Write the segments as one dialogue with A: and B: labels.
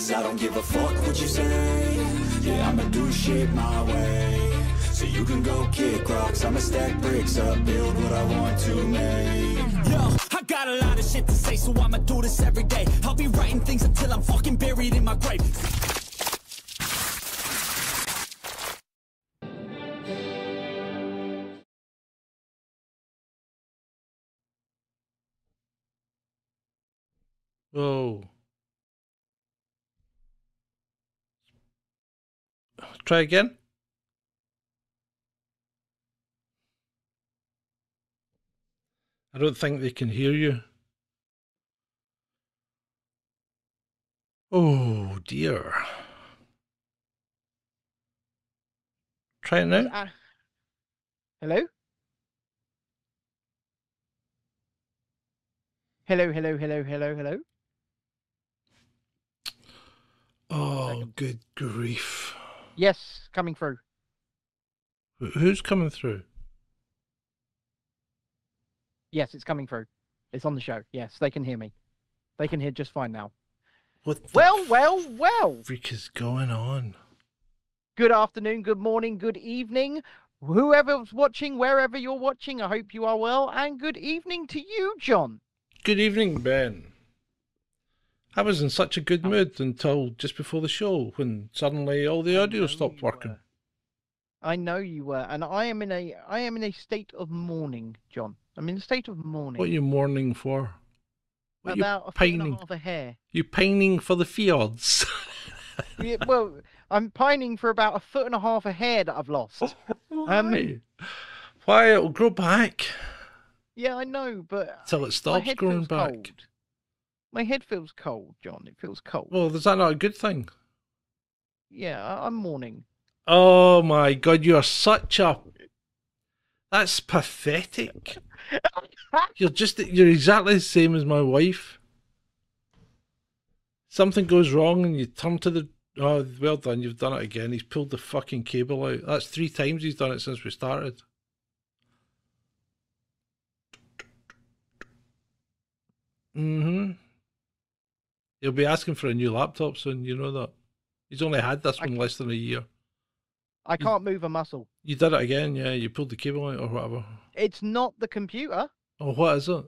A: Cause I don't give a fuck what you say Yeah, I'ma do shit my way So you can go kick rocks I'ma stack bricks up, build what I want to make
B: Yo, I got a lot of shit to say, so I'ma do this every day. I'll be writing things until I'm fucking buried in my grave.
C: Try again. I don't think they can hear you. Oh dear. Try it now.
D: Uh, hello? Hello, hello, hello, hello, hello.
C: Oh, good grief.
D: Yes, coming through.
C: Who's coming through?
D: Yes, it's coming through. It's on the show. Yes, they can hear me. They can hear just fine now.
C: What
D: Well, well, well.
C: freak is going on?
D: Good afternoon, good morning, good evening. Whoever's watching, wherever you're watching, I hope you are well. And good evening to you, John.
C: Good evening, Ben. I was in such a good oh. mood until just before the show when suddenly all the audio stopped working.
D: I know you were, and I am in a I am in a state of mourning, John. I'm in a state of mourning.
C: What are you mourning for? What
D: about a foot and a
C: pining?
D: half a hair.
C: You pining for the fjords?
D: Yeah, well, I'm pining for about a foot and a half of hair that I've lost.
C: Why? Um, Why it'll grow back
D: Yeah, I know, but
C: till it stops growing back.
D: cold. My head feels cold, John. It feels cold.
C: Well, is that not a good thing?
D: yeah, I- I'm mourning.
C: Oh my god, you are such a. That's pathetic. You're just you're exactly the same as my wife. Something goes wrong and you turn to the oh well done, you've done it again. He's pulled the fucking cable out. That's three times he's done it since we started. Mm-hmm. He'll be asking for a new laptop soon, you know that. He's only had this
D: I
C: one less than a year.
D: I can't move a muscle.
C: You did it again, yeah. You pulled the cable out or whatever.
D: It's not the computer.
C: Oh, what is it?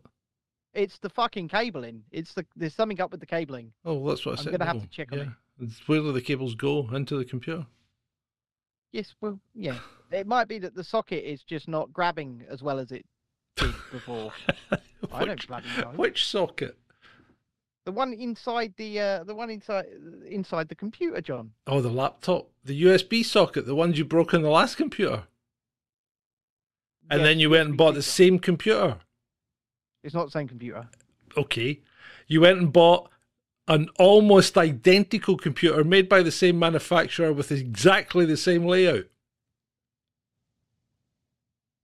D: It's the fucking cabling. It's the there's something up with the cabling.
C: Oh, that's what I said.
D: I'm gonna have to check on it.
C: Where do the cables go into the computer?
D: Yes, well, yeah. It might be that the socket is just not grabbing as well as it did before. I don't bloody know.
C: Which socket?
D: The one inside the uh, the one inside inside the computer, John.
C: Oh, the laptop, the USB socket, the ones you broke in the last computer, and
D: Yes,
C: then you went and bought the same computer.
D: It's not the same computer.
C: Okay, you went and bought an almost identical computer made by the same manufacturer with exactly the same layout,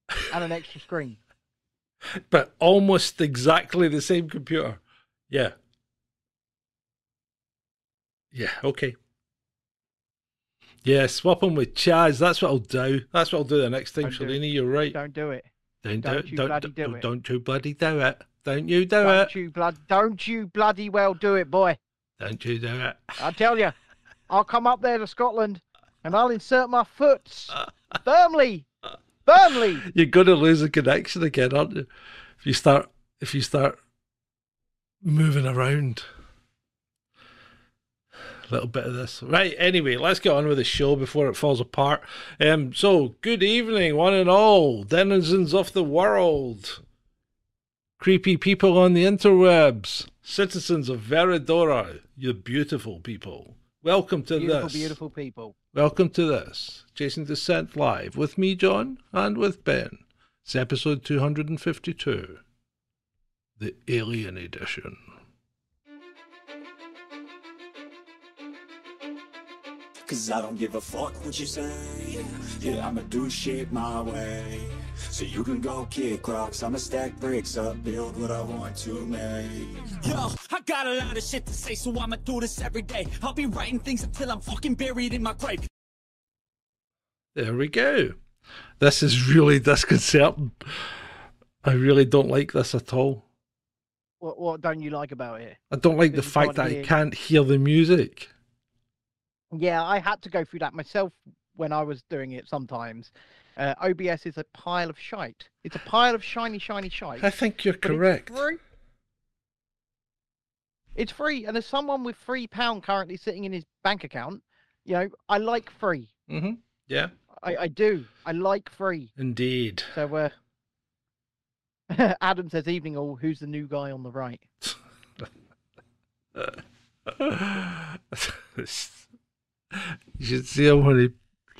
D: and an extra screen.
C: but almost exactly the same computer. Yeah. Yeah, okay. Yeah, swap them with Chaz. That's what I'll do. That's what I'll do the next time,
D: Don't it.
C: Shalini. You're right.
D: Don't do it.
C: Don't, do
D: don't
C: it.
D: you
C: Don't,
D: bloody do
C: don't,
D: it.
C: don't you bloody do it. Don't you do
D: Don't
C: it.
D: you blood? Don't you bloody well do it, boy!
C: Don't you do it.
D: I tell you, I'll come up there to Scotland, and I'll insert my foot firmly, firmly.
C: You're gonna lose the connection again, aren't you? If you start if you start moving around. A little bit of this. Right, anyway, let's get on with the show before it falls apart. Um so good evening, one and all, denizens of the world. Creepy people on the interwebs, citizens of Veradora, you beautiful people. Welcome to
D: Beautiful,
C: this.
D: beautiful people.
C: Welcome to this, Chasing Dissent Live, with me, John, and with Ben. It's episode 252, the Alien Edition.
A: Cause I don't give a fuck what you say Yeah, I'ma do shit my way So you can go kick rocks I'ma stack bricks up, build what I want to make
B: Yo, I got a lot of shit to say, so I'ma do this every day. I'll be writing things until I'm fucking buried in my grave.
C: There we go. This is really disconcerting. I really don't like this at all.
D: What what don't you like about it?
C: I don't like the fact
D: can't
C: that I can't hear the music.
D: Yeah, I had to go through that myself when I was doing it sometimes. Uh, OBS is a pile of shite. It's a pile of shiny, shiny shite.
C: I think you're
D: but it's
C: correct.
D: free. It's free, and as someone with three pound currently sitting in his bank account, you know, I like free.
C: Mm-hmm. Yeah,
D: I, I do. I like free.
C: indeed.
D: So, uh, Adam says, "Evening all. Who's the new guy on the right?"
C: you should see him when he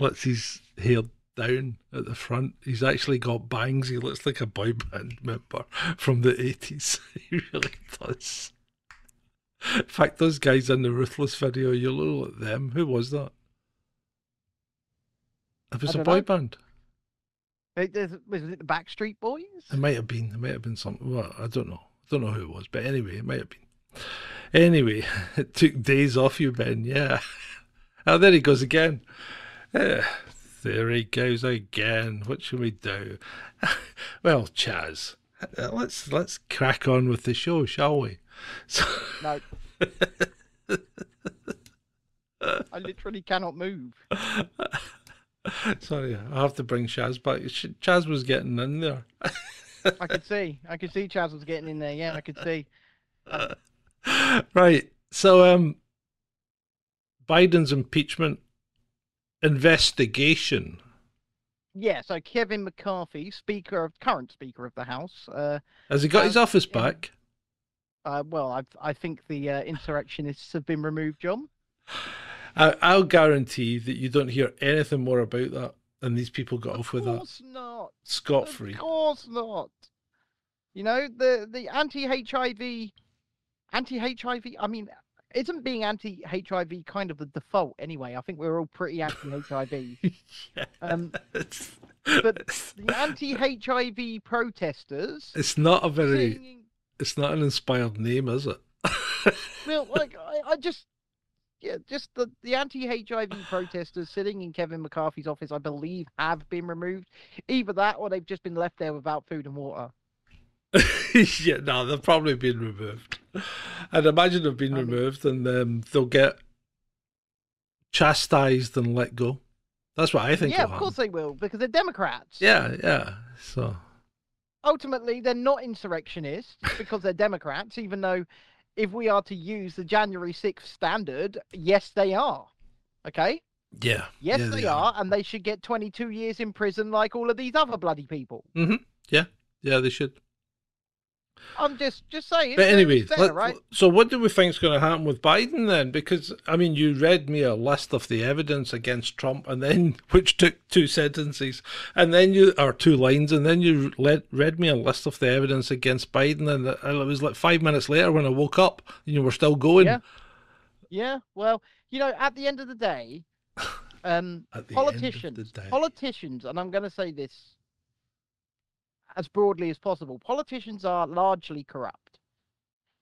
C: lets his hair down at the front. He's actually got bangs. He looks like a boy band member from the 80s. He really does. In fact, those guys in the Ruthless video, you look at them. Who was that? It was a boy
D: know.
C: band.
D: It- Was it the Backstreet Boys?
C: It might have been. It might have been something. Well, I don't know. I don't know who it was, but anyway, it might have been. Anyway, it took days off you, Ben. Yeah. Oh, there he goes again. Eh, there he goes again. What shall we do? well, Chaz, uh, let's let's crack on with the show, shall we? So,
D: No. I literally cannot move.
C: sorry, I have to bring Chaz back. Chaz was getting in there.
D: I could see. I could see Chaz was getting in there. Yeah, I could see.
C: right. So, um, Biden's impeachment investigation.
D: Yeah, so Kevin McCarthy, Speaker of current Speaker of the House, uh,
C: Has he got his
D: Uh,
C: office back?
D: uh, well, I, I think the uh, insurrectionists have been removed, John.
C: I, I'll guarantee that you don't hear anything more about that, and these people got off with
D: of
C: that
D: course not.
C: scot free.
D: Of course not. You know the the anti-HIV, anti-HIV. I mean, isn't being anti-HIV kind of the default anyway? I think we're all pretty anti-HIV. um, but the anti-HIV protesters
C: it's not a very.
D: singing
C: It's not an inspired name, is it?
D: Well, like I, I just, yeah, just the the anti-HIV protesters sitting in Kevin McCarthy's office, I believe, have been removed. Either that, or they've just been left there without food and water.
C: yeah, no, they've probably been removed. I'd imagine they've been removed, and um, they'll get chastised and let go. That's what I think.
D: yeah, of course
C: happen.
D: they will, because they're Democrats.
C: Yeah, yeah. So
D: Ultimately, they're not insurrectionists because they're Democrats. Even though, if we are to use the January sixth standard, yes, they are. Okay.
C: yeah,
D: Yes,
C: yeah,
D: they, are, and they should get 22 years in prison like all of these other bloody people.
C: Yeah, yeah, they should.
D: I'm just just saying.
C: But anyway,
D: there,
C: let-
D: right?
C: so what do we think is going to happen with Biden then? Because I mean, you read me a list of the evidence against Trump, and then which took two sentences, and then you or two lines, and then you read, read me a list of the evidence against Biden, and it was like five minutes later when I woke up, and you were still going.
D: Yeah. Yeah, well, you know, at the end of the day, um,
C: At the
D: politicians,
C: day.
D: politicians, and I'm going to say this as broadly as possible, politicians are largely corrupt.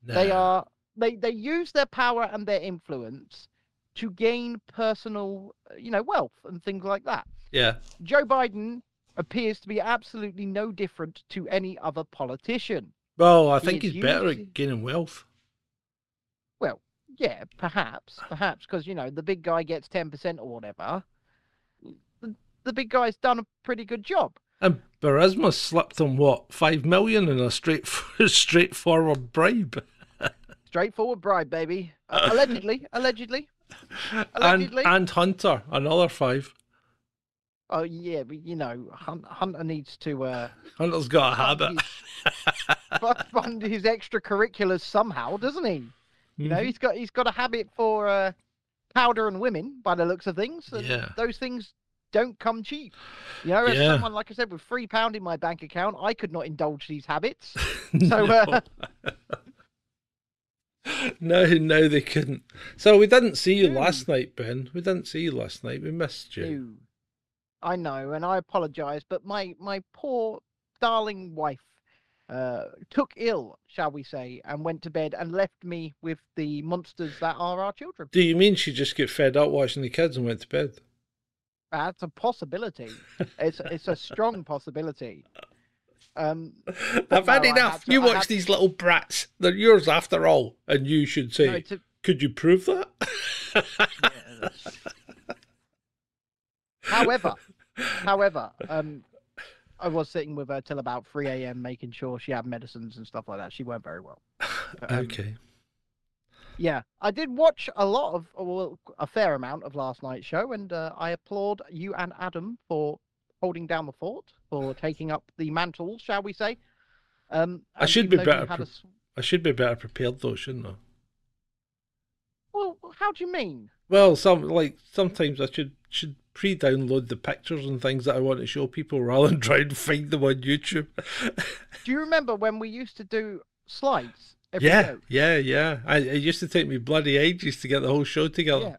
D: They are they they use their power and their influence to gain personal, uh, you know, wealth and things like that.
C: Yeah,
D: Joe Biden appears to be absolutely no different to any other politician.
C: well, I
D: He
C: think he's better at gaining wealth.
D: Well, yeah, perhaps, perhaps, because you know the big guy gets ten percent or whatever. The, the big guy's done a pretty good job.
C: And Burisma slipped him what five million in a straight straightforward bribe.
D: Straightforward bribe, baby. Uh, allegedly, allegedly,
C: and
D: allegedly.
C: and Hunter another five.
D: oh yeah, but you know, Hunter needs to uh,
C: Hunter's got a habit.
D: his, fund his extracurriculars somehow, doesn't he? You know,
C: Mhm.
D: he's got he's got a habit for uh, powder and women, by the looks of things.
C: Yeah.
D: those things don't come cheap. You know, as
C: Yeah.
D: someone like I said with three pound in my bank account, I could not indulge these habits. So,
C: no.
D: uh,
C: no, no, they couldn't. So we didn't see you last night, Ben. We didn't see you last night. We missed you.
D: No. I know, and I apologise, but my my poor darling wife uh, took ill, shall we say, and went to bed and left me with the monsters that are our children.
C: Do you mean she just get fed up watching the kids and went to bed?
D: That's a possibility. It's it's a strong possibility. Um,
C: I've
D: no,
C: had enough.
D: had to-
C: you
D: I
C: watch
D: had-
C: these little brats. They're yours after all. And you should say,
D: no, to,
C: could you prove that?
D: however, however, um, I was sitting with her till about 3 a.m. making sure she had medicines and stuff like that. She weren't very well. But, um,
C: okay.
D: Yeah, I did watch a lot of, well, a fair amount of last night's show, and uh, I applaud you and Adam for holding down the fort, for taking up the mantle, shall we say? Um,
C: I should be better pre- I should be better prepared though, shouldn't I?
D: Well, how do you mean?
C: Well, some like sometimes I should should pre-download the pictures and things that I want to show people rather than try and find them on YouTube.
D: Do you remember when we used to do slides?
C: Yeah,
D: show?
C: yeah, yeah. I, it used to take me bloody ages to get the whole show together.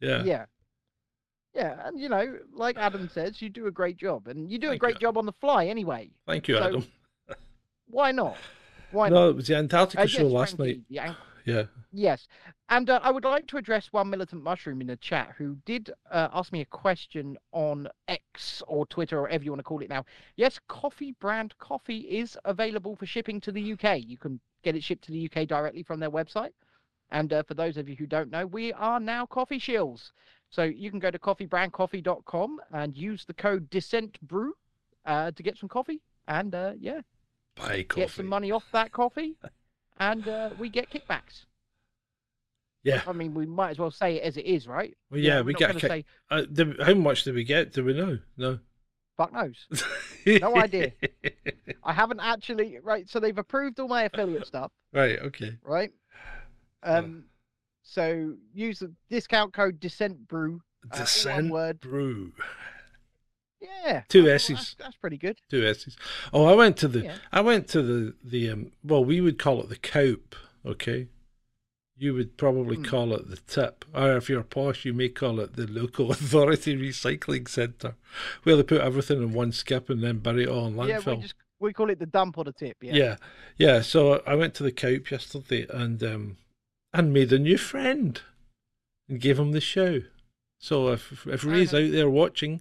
C: Yeah,
D: Yeah. Yeah, and you know, like Adam says, you do a great job, and you do a great
C: you.
D: job on the fly anyway.
C: Thank you,
D: So,
C: Adam.
D: Why not? Why not?
C: No, it was the Antarctica
D: Uh,
C: show
D: yes,
C: last
D: Frankie,
C: night.
D: the An-
C: Yeah.
D: Yes, and uh, I would like to address one militant mushroom in the chat who did uh, ask me a question on X or Twitter or whatever you want to call it now. Yes, coffee brand coffee is available for shipping to the UK. You can get it shipped to the UK directly from their website. And uh, for those of you who don't know, we are now Coffee Shills. So you can go to coffeebrandcoffee.com and use the code Dissent Brew uh, to get some coffee. And uh, yeah,
C: Buy coffee.
D: get some money off that coffee, and uh, we get kickbacks.
C: Yeah.
D: I mean, we might as well say it as it is, right?
C: Well, yeah,
D: we're
C: we get kick.
D: say
C: Uh, do, how much do we get? Do we know? No.
D: fuck knows. No idea. I haven't actually right. So they've approved all my affiliate stuff,
C: right. Okay.
D: right?
C: Oh.
D: Um, so use the discount code Dissent Brew. Uh,
C: Dissent
D: word.
C: brew.
D: Yeah.
C: Two S's.
D: That's, that's pretty good.
C: Two S's. Oh, I went to the.
D: Yeah.
C: I went to the the um. Well, we would call it the coup. Okay. You would probably
D: Hmm.
C: call it the tip, or if you're posh, you may call it the local authority recycling centre, where they put everything in one skip and then bury it all in landfill.
D: Yeah, we just we call it the dump or the tip. Yeah.
C: yeah, yeah. So I went to the Coup yesterday and um, and made a new friend, and gave him the show. So if if Ray's
D: Uh-huh.
C: out there watching,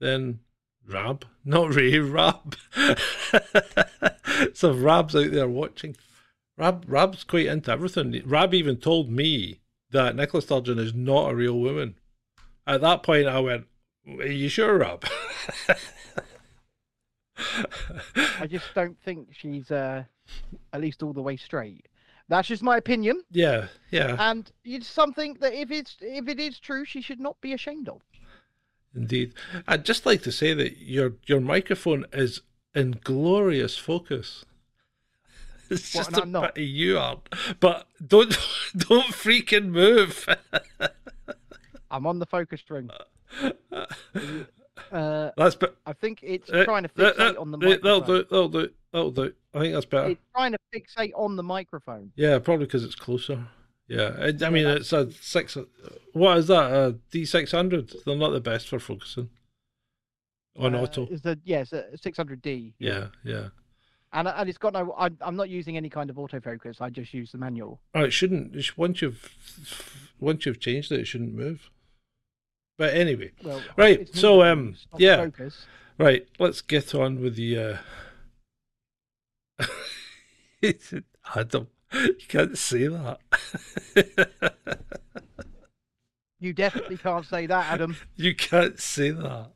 C: then Rab, not Ray, Rab. so Rab's out there watching. Rab Rab's quite into everything. Rab even told me that Nicola Sturgeon is not a real woman. At that point, I went, "Are you sure, Rab?"
D: I just don't think she's uh, at least all the way straight. That's just my opinion,
C: yeah, yeah.
D: and it's something that if it's if it is true, she should not be ashamed of.
C: Indeed. I'd just like to say that your your microphone is in glorious focus. It's
D: What,
C: just a
D: not?
C: pity you aren't. But don't don't freaking move.
D: I'm on the focus ring. Uh,
C: That's but
D: I think it's
C: uh,
D: trying to
C: uh,
D: fixate
C: uh,
D: on the
C: uh, That'll do it. That'll do it. That'll do it. I think that's better.
D: It's trying to fixate on the microphone.
C: Yeah, probably because it's closer. Yeah, I, I mean it's a six. What is that? A D six hundred? They're not the best for focusing on
D: Uh,
C: auto.
D: Is the yes, yeah, 600D.
C: Yeah, yeah.
D: And and it's got no. I'm I'm not using any kind of autofocus. I just use the manual.
C: Oh, it shouldn't. Once you've once you've changed it, it shouldn't move. But anyway,
D: Well,
C: Right, so, um, yeah.
D: Focus.
C: right. Let's get on with the. uh Adam, you can't say that.
D: You definitely can't say that, Adam.
C: you can't say that.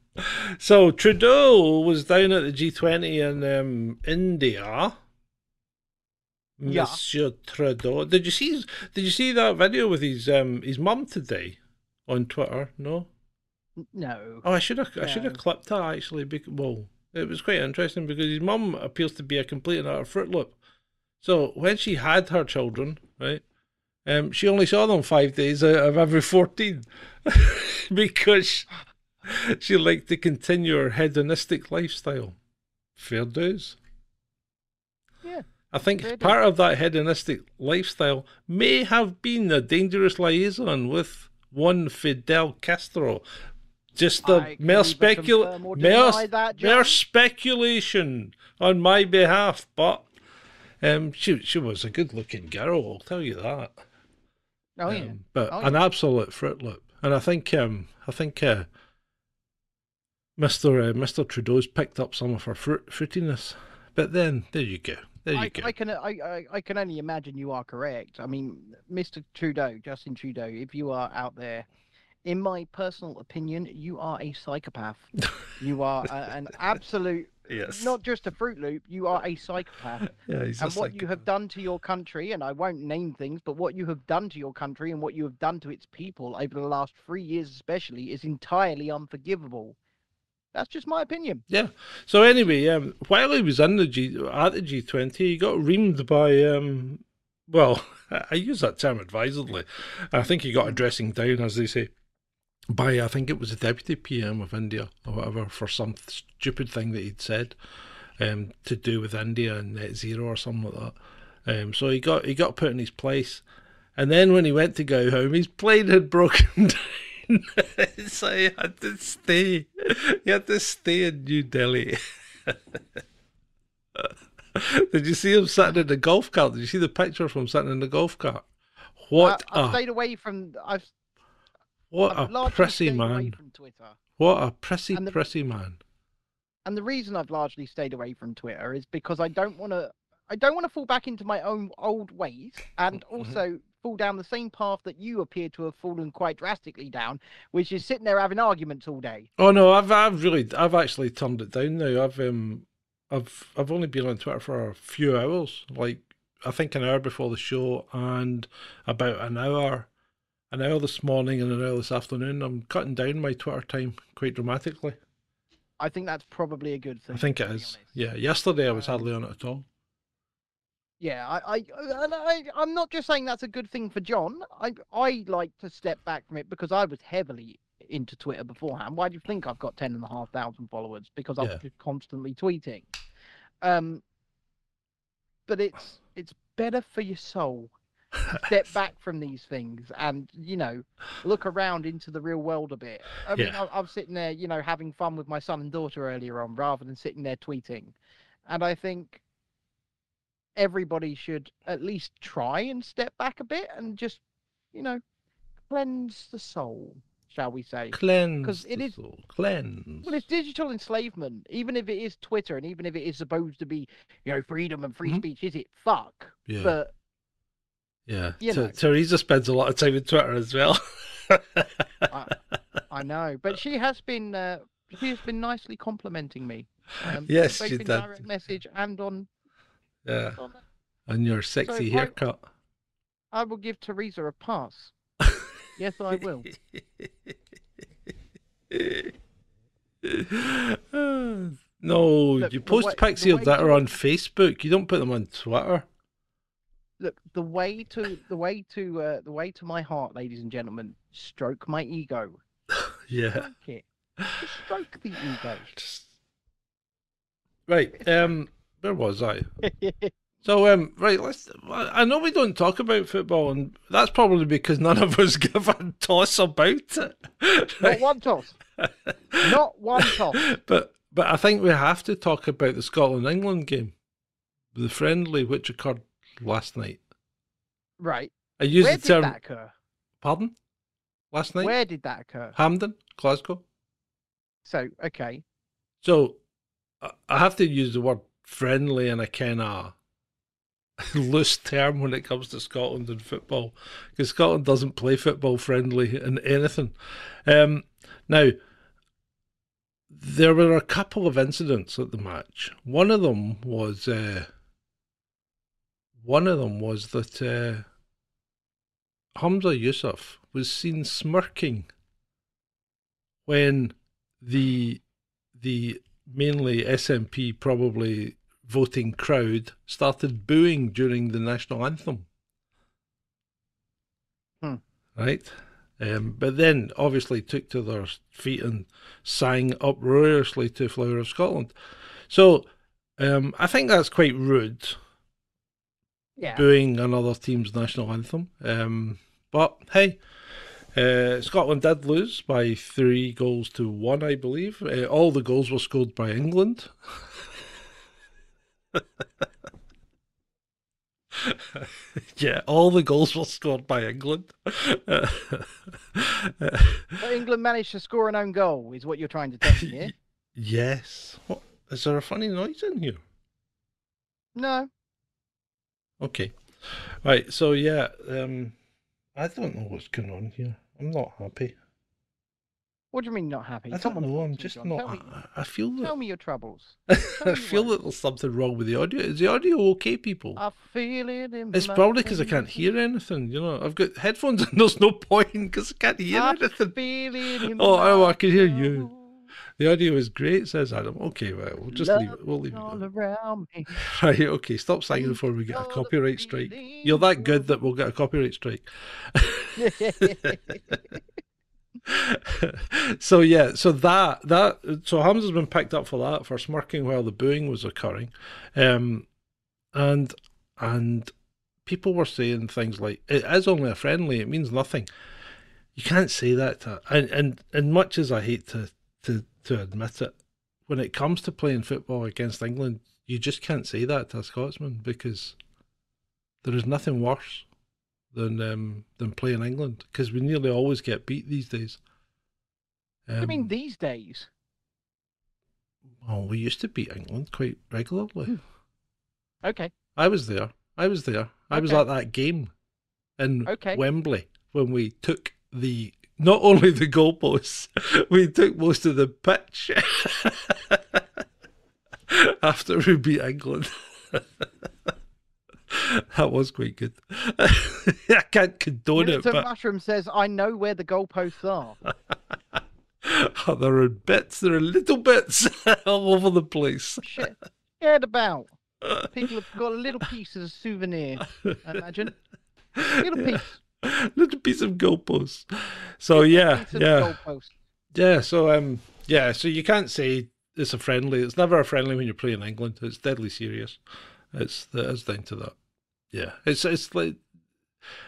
C: So Trudeau was down at the G20 in um, India.
D: Yeah.
C: Monsieur Trudeau. Did you see? Did you see that video with his um his mum today on Twitter? No.
D: No.
C: Oh, I should have I should have clipped that actually. Because, well, it was quite interesting because his mum appears to be a complete and utter fruit loop. So when she had her children, right, um, she only saw them five days out of every fourteen because she liked to continue her hedonistic lifestyle. Fair dues.
D: Yeah.
C: I think
D: Fair
C: part of that hedonistic lifestyle may have been a dangerous liaison with one Fidel Castro. Just
D: can
C: mere,
D: neither
C: specul-
D: confirm or
C: mere,
D: that,
C: mere speculation on my behalf, but um, she she was a good looking girl, I'll tell you that.
D: Oh yeah.
C: Um, but
D: Oh,
C: an absolute fruit loop, and I think um, I think uh, Mister uh, Mister Trudeau's picked up some of her fruit fruitiness. But then there you go. There you
D: I,
C: go.
D: I can I, I, I can only imagine you are correct. I mean, Mr. Trudeau, Justin Trudeau, if you are out there, in my personal opinion, you are a psychopath. you are a, an absolute,
C: yes.
D: not just a Fruit Loop. You are a psychopath.
C: yeah, he's a
D: and what you have done to your country, and I won't name things, but what you have done to your country and what you have done to its people over the last three years, especially, is entirely unforgivable. That's just my opinion.
C: Yeah. So anyway, um, while he was in the G at the G twenty, he got reamed by um, well, I use that term advisedly. I think he got a dressing down, as they say, by I think it was the deputy PM of India or whatever for some stupid thing that he'd said, um, to do with India and net zero or something like that. Um, so he got he got put in his place, and then when he went to go home, his plane had broken down. so he had to stay. He had to stay in New Delhi. Did you see him sitting in the golf cart? Did you see the picture of him sitting in the golf cart? What
D: I, I've
C: a
D: stayed away from. I've,
C: what
D: I've
C: a
D: pressy
C: man! What a pressy,
D: And the-
C: prissy man!
D: and the reason I've largely stayed away from Twitter is because I don't want to I don't want to fall back into my own old ways and
C: Mm-hmm.
D: also fall down the same path that you appear to have fallen quite drastically down, which is sitting there having arguments all day.
C: Oh no, I've I've really I've actually turned it down now. I've um I've I've only been on Twitter for a few hours, like I think an hour before the show and about an hour an hour this morning and an hour this afternoon. I'm cutting down my Twitter time quite dramatically.
D: I think that's probably a good thing.
C: I think it is. Yeah. Yesterday I was
D: Um,
C: hardly on it at all.
D: Yeah, I, I, and I, I'm not just saying that's a good thing for John. I, I like to step back from it because I was heavily into Twitter beforehand. Why do you think I've got ten and a half thousand followers? Because I'm
C: Yeah.
D: just constantly tweeting. Um, but it's it's better for your soul step back from these things and you know look around into the real world a bit. I mean,
C: Yeah.
D: I, I'm sitting there, you know, having fun with my son and daughter earlier on, rather than sitting there tweeting. And I think everybody should at least try and step back a bit and just, you know, cleanse the soul, shall we say?
C: Cleanse
D: it
C: the
D: is-
C: soul. Cleanse.
D: Well, it's digital enslavement. Even if it is Twitter, and even if it is supposed to be, you know, freedom and free
C: Mhm.
D: speech, is it? Fuck.
C: Yeah.
D: But
C: yeah.
D: you.
C: Teresa spends a lot of time on Twitter as well.
D: I know. But she has been, uh, she has been nicely complimenting me. Um,
C: Yes,
D: both
C: she
D: in
C: did.
D: direct message and on.
C: yeah.
D: on
C: And your sexy
D: I-
C: haircut.
D: I will give Teresa a pass. Yes, I will.
C: no,
D: Look,
C: you post
D: way-
C: pics of that are on Facebook. You don't put them on Twitter.
D: Look, the way to the way to uh, the way to my heart, ladies and gentlemen, stroke my ego.
C: Yeah.
D: Stroke it. Just stroke the ego.
C: Just... Right. Um. Where was I? So um. Right. Let's. I know we don't talk about football, and that's probably because none of us give a toss about it.
D: Not one toss. Not one toss.
C: But but I think we have to talk about the Scotland England game, the friendly which occurred last night.
D: Right.
C: I use
D: Where
C: the
D: did
C: term.
D: that occur?
C: Pardon? Last night,
D: Where did that occur?
C: Hampden, Glasgow.
D: So, okay.
C: So I- I have to use the word friendly in a kind of loose term when it comes to Scotland and football, because Scotland doesn't play football friendly in anything. Um, now, there were a couple of incidents at the match. One of them was uh, one of them was that uh, Humza Yousaf was seen smirking when the the mainly SNP probably voting crowd started booing during the national anthem.
D: Hmm.
C: Right? Um, but then obviously took to their feet and sang uproariously to Flower of Scotland. So um, I think that's quite rude,
D: Yeah.
C: booing another team's national anthem. Um, but hey, uh, Scotland did lose by three goals to one, I believe. Uh, all the goals were scored by England. yeah, all the goals were scored by England.
D: But England managed to score an own goal, is what you're trying to tell me here.
C: yes. What is there a funny noise in here?
D: No.
C: Okay. Right. So yeah, um, I don't know what's going on here. I'm not happy.
D: What do you mean not happy?
C: I don't
D: on,
C: know. I'm just
D: John.
C: not.
D: Me,
C: I feel
D: tell me your troubles.
C: I feel that there's something wrong with the audio. Is the audio okay, people?
D: I feel it in
C: It's probably because I can't hear anything. You know, I've got headphones and there's no point because I can't hear
D: I
C: anything.
D: feel it in
C: Oh, oh, I can hear you. The audio is great, says Adam. Okay, right, we'll just leave it. We'll leave it.
D: all around me.
C: Right, okay, stop singing before we get a copyright strike. You're that good that we'll get a copyright strike. so yeah, so that that so Humza's been picked up for that for smirking while the booing was occurring, um, and and people were saying things like it is only a friendly, it means nothing. You can't say that, to, and and and much as I hate to to to admit it, when it comes to playing football against England, you just can't say that to a Scotsman because there is nothing worse than um, than playing England because we nearly always get beat these days. Um,
D: I mean, these days.
C: well, we used to beat England quite regularly.
D: Okay.
C: I was there. I was there. I was at that game in
D: Okay.
C: Wembley when we took the not only the goalposts, we took most of the pitch after we beat England. that was quite good. I can't condone it, but
D: Mushroom says, I know where the goalposts are.
C: Oh, there are bits, there are little bits all over the place.
D: Shit. Scared about. People have got a little piece as a souvenir, I imagine. Little piece.
C: little piece of goalpost. So yeah, yeah, yeah. So um, yeah. So you can't say it's a friendly. It's never a friendly when you're playing England. It's deadly serious. It's it's down to that. Yeah, it's it's like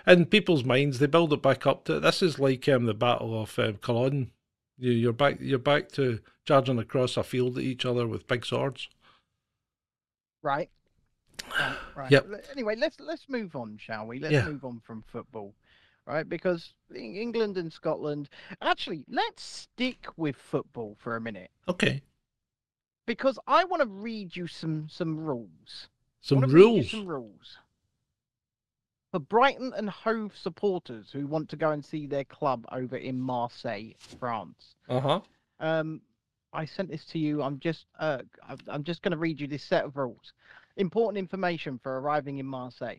C: in people's minds they build it back up to. This is like um the Battle of um, Culloden. You you're back you're back to charging across a field at each other with big swords.
D: Right. Right. right.
C: Yep.
D: Anyway, let's let's move on, shall we? Let's
C: Yeah.
D: move on from football, right? Because England and Scotland. Actually, let's stick with football for a minute
C: Okay,
D: because I want to read you some some rules.
C: Some
D: wanna read you
C: rules.
D: Some rules. For Brighton and Hove supporters who want to go and see their club over in Marseille, France.
C: Uh huh.
D: Um, I sent this to you. I'm just uh, I'm just going to read you this set of rules. Important information for arriving in Marseille.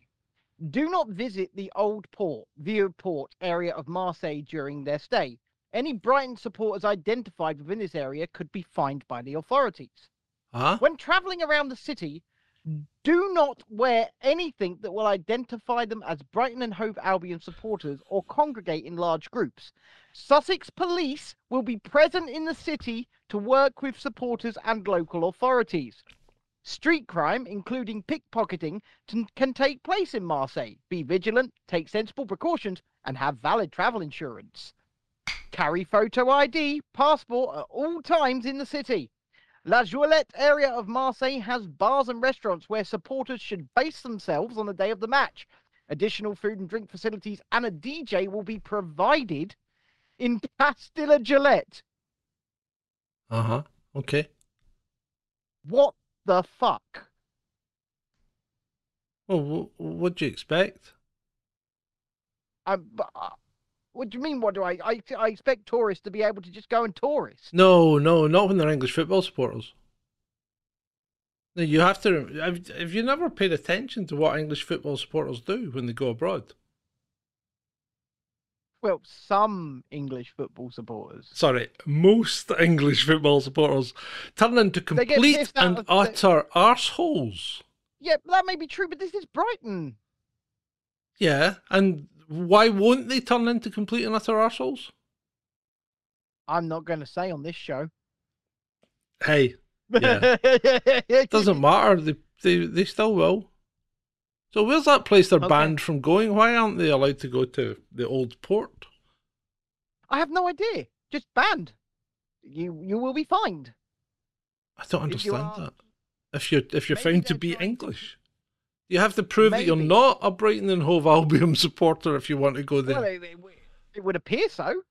D: Do not visit the Old Port, Vieux Port area of Marseille during their stay. Any Brighton supporters identified within this area could be fined by the authorities.
C: Huh?
D: When traveling around the city, do not wear anything that will identify them as Brighton and Hove Albion supporters or congregate in large groups. Sussex police will be present in the city to work with supporters and local authorities. Street crime, including pickpocketing, can, can take place in Marseille. Be vigilant, take sensible precautions, and have valid travel insurance. Carry photo ID, passport at all times in the city. La Joliette area of Marseille has bars and restaurants where supporters should base themselves on the day of the match. Additional food and drink facilities and a DJ will be provided in Place de la Joliette.
C: Uh huh. Okay.
D: What the fuck?
C: Well, wh- what do you expect?
D: Um, uh, what do you mean? What do I, I? I expect tourists to be able to just go and tourist.
C: No, no, not when they're English football supporters. No, you have to. Have, have you never paid attention to what English football supporters do when they go abroad?
D: Well, some English football supporters.
C: Sorry, most English football supporters turn into complete and
D: of
C: utter arseholes.
D: Yeah, that may be true, but this is Brighton.
C: Yeah, and why won't they turn into complete and utter arseholes?
D: I'm not going to say on this show.
C: Hey, Yeah. it doesn't matter. They, they, they still will. So where's that place they're
D: Okay.
C: banned from going? Why aren't they allowed to go to the old port?
D: I have no idea. Just banned. You you will be fined.
C: I don't
D: If
C: understand
D: are-
C: that. If you're if you're found to be
D: trying to-
C: English, you have to prove that you're not a Brighton and Hove Albion supporter if you want to go there.
D: Well, it, it, it would appear so.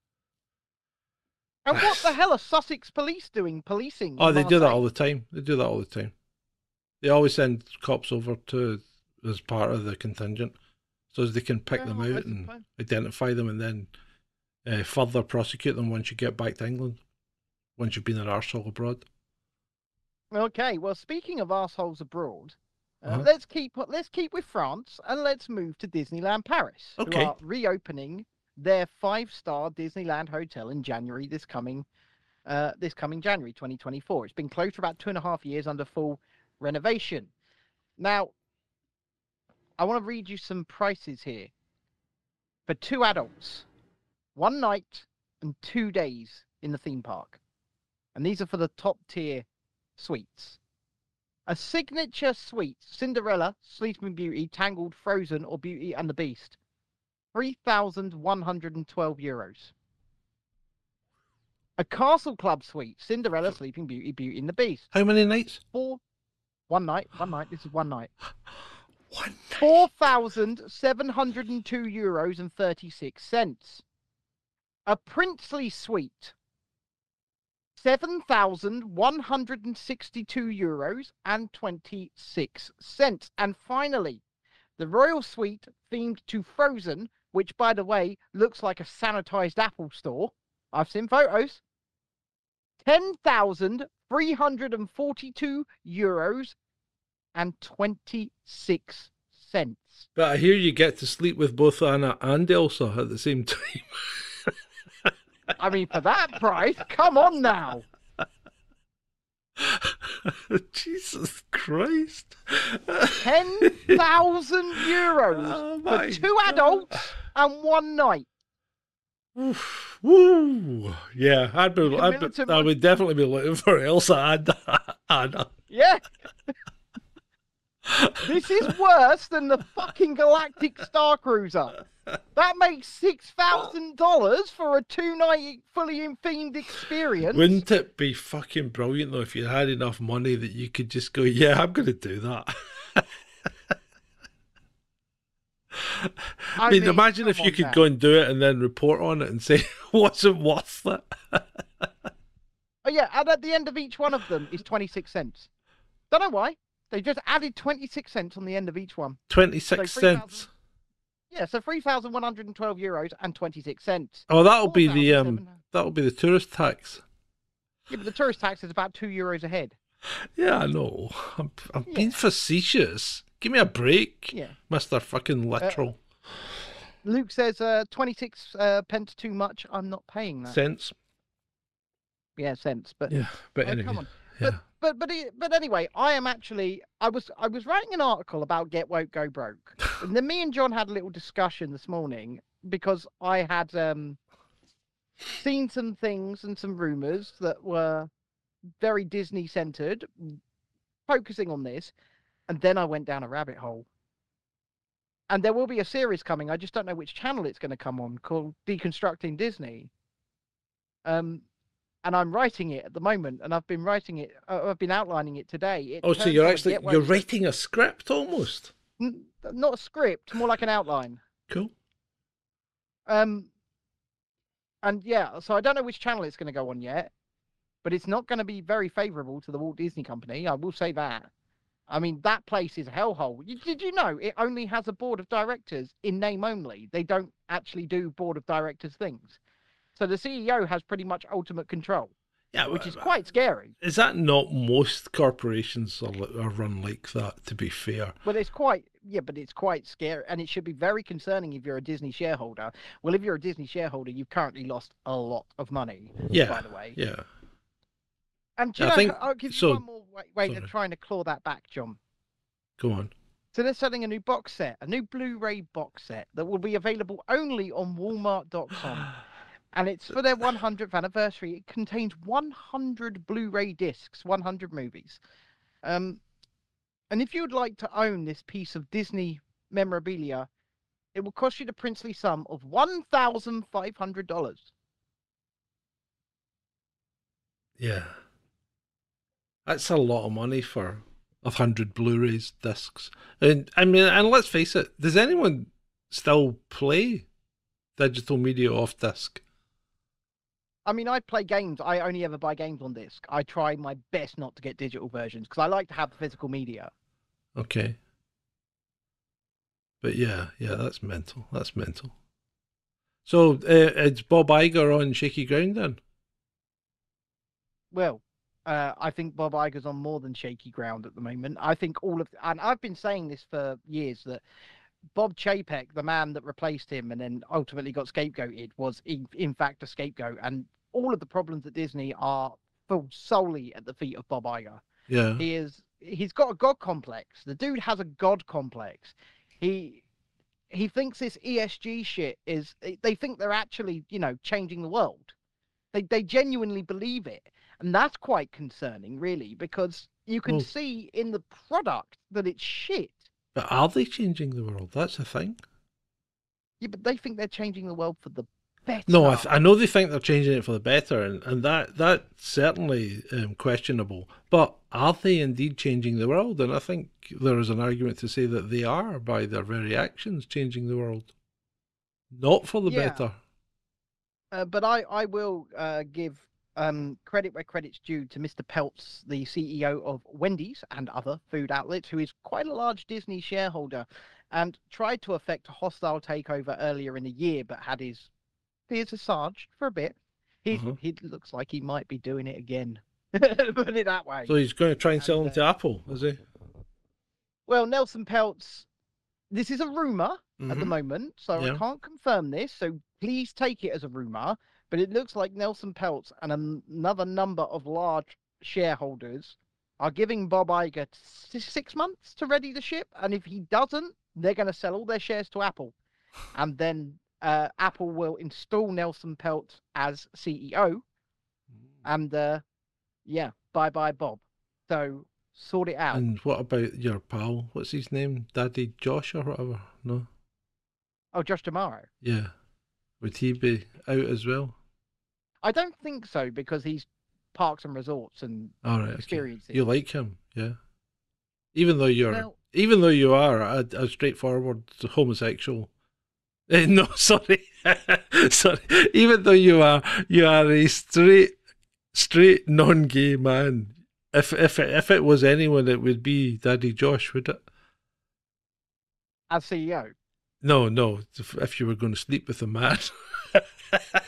D: And what the hell are Sussex police doing policing?
C: oh, they do that all the time. They do that all the time. They always send cops over to as part of the contingent, so as they can pick them
D: Well,
C: out and
D: suppose.
C: identify them, and then uh, further prosecute them once you get back to England, once you've been an arsehole abroad.
D: Okay, well, speaking of assholes abroad, uh,
C: Uh-huh.
D: let's keep let's keep with France and let's move to Disneyland Paris,
C: Okay.
D: who are reopening their five-star Disneyland hotel in January this coming uh, this coming January 2024. It's been closed for about two and a half years under full renovation. Now, I want to read you some prices here for two adults, one night and two days in the theme park, and these are for the top tier suites. A signature suite, Cinderella, Sleeping Beauty, Tangled, Frozen, or Beauty and the Beast. 3,112 euros. A Castle Club suite, Cinderella, Sleeping Beauty, Beauty and the Beast.
C: How many nights?
D: Four, one night, one night, this is one night.
C: One.
D: 4,702 euros and 36 cents. A princely suite, 7,162 euros and 26 cents. And finally, the royal suite themed to Frozen, which by the way looks like a sanitized Apple store. I've seen photos. 10,342 euros and 26 cents.
C: But I hear you get to sleep with both Anna and Elsa at the same time.
D: I mean, for that price, come on now.
C: Jesus Christ.
D: 10,000 euros
C: Oh
D: for two
C: God.
D: adults and one night.
C: Oof. Woo! Yeah, I'd be, I'd be, I would definitely be looking for Elsa and Anna.
D: Yeah. This is worse than the fucking Galactic Star Cruiser. That makes six thousand dollars for a two-night fully themed experience.
C: Wouldn't it be fucking brilliant though if you had enough money that you could just go, yeah, I'm going to do that. I, mean, imagine if you could
D: now.
C: go and do it and then report on it and say, wasn't worth it.
D: Oh yeah, and at the end of each one of them is twenty-six cents. Don't know why. They just added twenty-six cents on the end of each one.
C: 26
D: So
C: cents.
D: Yeah, so three thousand one hundred and twelve euros and twenty-six cents.
C: Oh, that'll be the um, that'll be the tourist tax.
D: Yeah, but the tourist tax is about two euros a head.
C: Yeah, I know. I'm, I'm
D: Yeah.
C: being facetious. Give me a break,
D: Yeah.
C: Mister Fucking Literal
D: Luke says uh, 26 uh, pence too much. I'm not paying that.
C: Cents.
D: Yeah, cents. But
C: Yeah, but
D: oh,
C: anyway,
D: come on.
C: Yeah.
D: But but but but anyway, I am actually I was I was writing an article about get woke go broke, and then me and John had a little discussion this morning because I had um seen some things and some rumors that were very Disney centered, focusing on this, and then I went down a rabbit hole. And there will be a series coming. I just don't know which channel it's going to come on called Deconstructing Disney. Um, and I'm writing it at the moment, and I've been writing it. Uh, I've been outlining it today. It
C: Oh, so you're actually you're writing a script almost.
D: N- not a script, more like an outline.
C: Cool.
D: Um, and yeah, so I don't know which channel it's going to go on yet, but it's not going to be very favourable to the Walt Disney Company. I will say that. I mean, that place is a hellhole. You, did you know it only has a board of directors in name only? They don't actually do board of directors things. So the CEO has pretty much ultimate control,
C: Yeah,
D: which is quite scary.
C: Is that not most corporations are, are run like that? To be fair,
D: well, it's quite yeah, but it's quite scary, and it should be very concerning if you're a Disney shareholder. Well, if you're a Disney shareholder, you've currently lost a lot of money.
C: Yeah,
D: By the way,
C: yeah.
D: and you
C: I
D: know,
C: think-
D: I'll give you
C: so-
D: one more way, way of trying to claw that back, John.
C: Go on.
D: So they're selling a new box set, a new Blu-ray box set that will be available only on Walmart.com. and it's for their 100th anniversary. It contains 100 Blu-ray discs, 100 movies. Um, and if you would like to own this piece of Disney memorabilia, it will cost you the princely sum of $1,500.
C: Yeah, that's a lot of money for a hundred Blu-rays discs. And I mean, and let's face it, does anyone still play digital media off disc?
D: I mean, I play games. I only ever buy games on disc. I try my best not to get digital versions because I like to have the physical media.
C: Okay. But yeah, yeah, that's mental. That's mental. So uh, it's Bob Iger on shaky ground then.
D: Well, uh, I think Bob Iger's on more than shaky ground at the moment. I think all of, and I've been saying this for years that Bob Chapek, the man that replaced him and then ultimately got scapegoated, was in, in fact a scapegoat, and all of the problems at Disney are fall solely at the feet of Bob Iger.
C: Yeah.
D: He is, he's got a god complex. The dude has a god complex. He he thinks this ESG shit is. They think they're actually, you know, changing the world. They they genuinely believe it. And that's quite concerning, really, because you can
C: Well-
D: see in the product that it's shit.
C: But are they changing the world? That's the thing.
D: Yeah, but they think they're changing the world for the better.
C: No, I, th- I know they think they're changing it for the better, and, and that that's certainly um, questionable. But are they indeed changing the world? And I think there is an argument to say that they are by their very actions changing the world, not for the
D: Yeah.
C: better.
D: Uh, but I, I will uh, give um, credit where credit's due to Mr. Peltz, the CEO of Wendy's and other food outlets, who is quite a large Disney shareholder and tried to effect a hostile takeover earlier in the year, but had his fears assuaged for a bit. He,
C: Uh-huh.
D: he looks like he might be doing it again. Put it that way.
C: So he's going to try and
D: And,
C: sell them
D: uh,
C: to Apple, is he?
D: Well, Nelson Peltz, this is a rumor at the
C: Mhm.
D: moment, so
C: Yeah.
D: I can't confirm this. So please take it as a rumor. But it looks like Nelson Peltz and an- another number of large shareholders are giving Bob Iger six months to ready the ship, and if he doesn't, they're going to sell all their shares to Apple, and then uh, Apple will install Nelson Peltz as CEO, and uh, yeah, bye bye Bob. So sort it out.
C: And what about your pal? What's his name? Daddy Josh or whatever? No.
D: Oh, Josh D'Amaro.
C: Yeah. Would he be out as well?
D: I don't think so because he's parks and resorts and
C: All right. Okay.
D: experiences.
C: You like him, yeah. Even though you're,
D: Well-
C: even though you are a, a straightforward homosexual. Eh, no, sorry, sorry. Even though you are, you are a straight, straight non-gay man. If if it, if it was anyone, it would be Daddy Josh, would it?
D: as CEO.
C: No, no. If, if you were going to sleep with a man.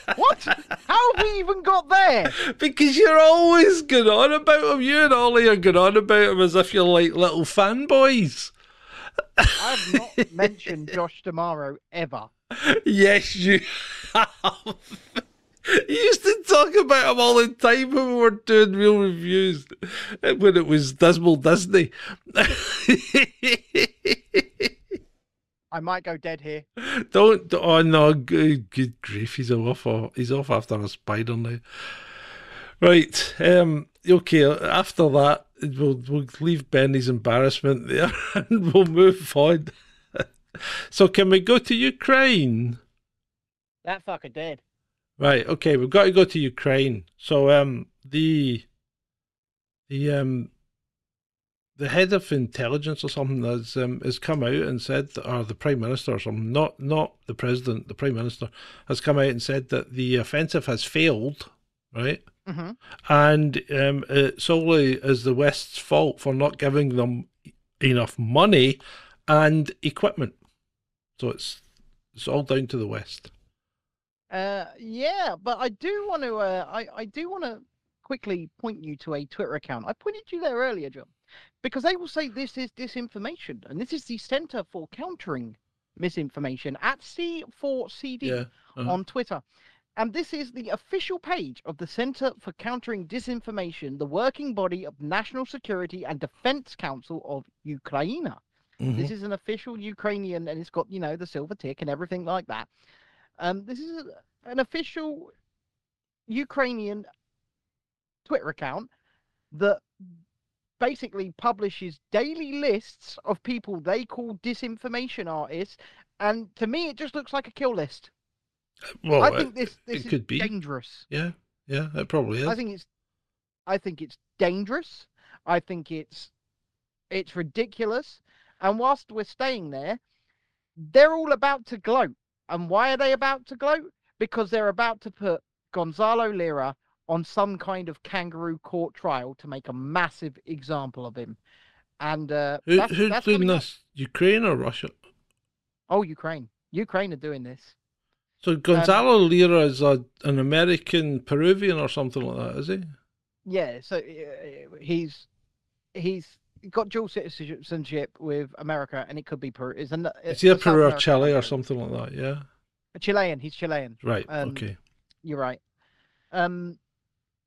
D: How have we even got there?
C: Because you're always going on about him. You and Ollie are going on about him as if you're like little fanboys.
D: I have not mentioned Josh D'Amaro ever.
C: Yes, you have. You used to talk about him all the time when we were doing real reviews, when it was Dismal Disney.
D: I might go dead here.
C: Don't. Oh no! Good, good grief! He's off. He's off after a spider now. Right. Um. Okay. After that, we'll we'll leave Benny's embarrassment there, and we'll move on. so, can we go to Ukraine?
D: That fucker dead.
C: Right. Okay. We've got to go to Ukraine. So, um, the the um the head of intelligence or something has um has come out and said, or the prime minister or something, not not the president, the prime minister has come out and said that the offensive has failed. Right.
D: hmm
C: and um, it solely is the West's fault for not giving them enough money and equipment. So it's it's all down to the West.
D: Uh, yeah, but I do want to. Uh, I I do want to quickly point you to a Twitter account. I pointed you there earlier, John, because they will say this is disinformation, and this is the Center for Countering Misinformation at C4CD.
C: Yeah, uh-huh.
D: on Twitter. And this is the official page of the Center for Countering Disinformation, the working body of National Security and Defense Council of Ukraine.
C: Mhm.
D: This is an official Ukrainian, and it's got you know the silver tick and everything like that. Um, this is a, an official Ukrainian Twitter account that basically publishes daily lists of people they call disinformation artists, and to me, it just looks like a kill list.
C: Uh, well,
D: I think this this
C: it
D: is
C: could be.
D: dangerous.
C: yeah, yeah, it probably is.
D: I think it's I think it's dangerous. I think it's it's ridiculous. And whilst we're staying there, they're all about to gloat. And why are they about to gloat? Because they're about to put Gonzalo Lira on some kind of kangaroo court trial to make a massive example of him. And uh,
C: Who,
D: that's,
C: who's
D: that's
C: doing
D: coming up.
C: this? Ukraine or Russia?
D: Oh, Ukraine. Ukraine are doing this.
C: So Gonzalo Lira is a an American Peruvian or something like that, is he?
D: Yeah, so uh, he's he's got dual citizenship with America, and it could be Peru. Is
C: he a Peru or Chile or something like that? Yeah.
D: A Chilean. He's Chilean.
C: Right.
D: Um,
C: okay.
D: You're right. Um,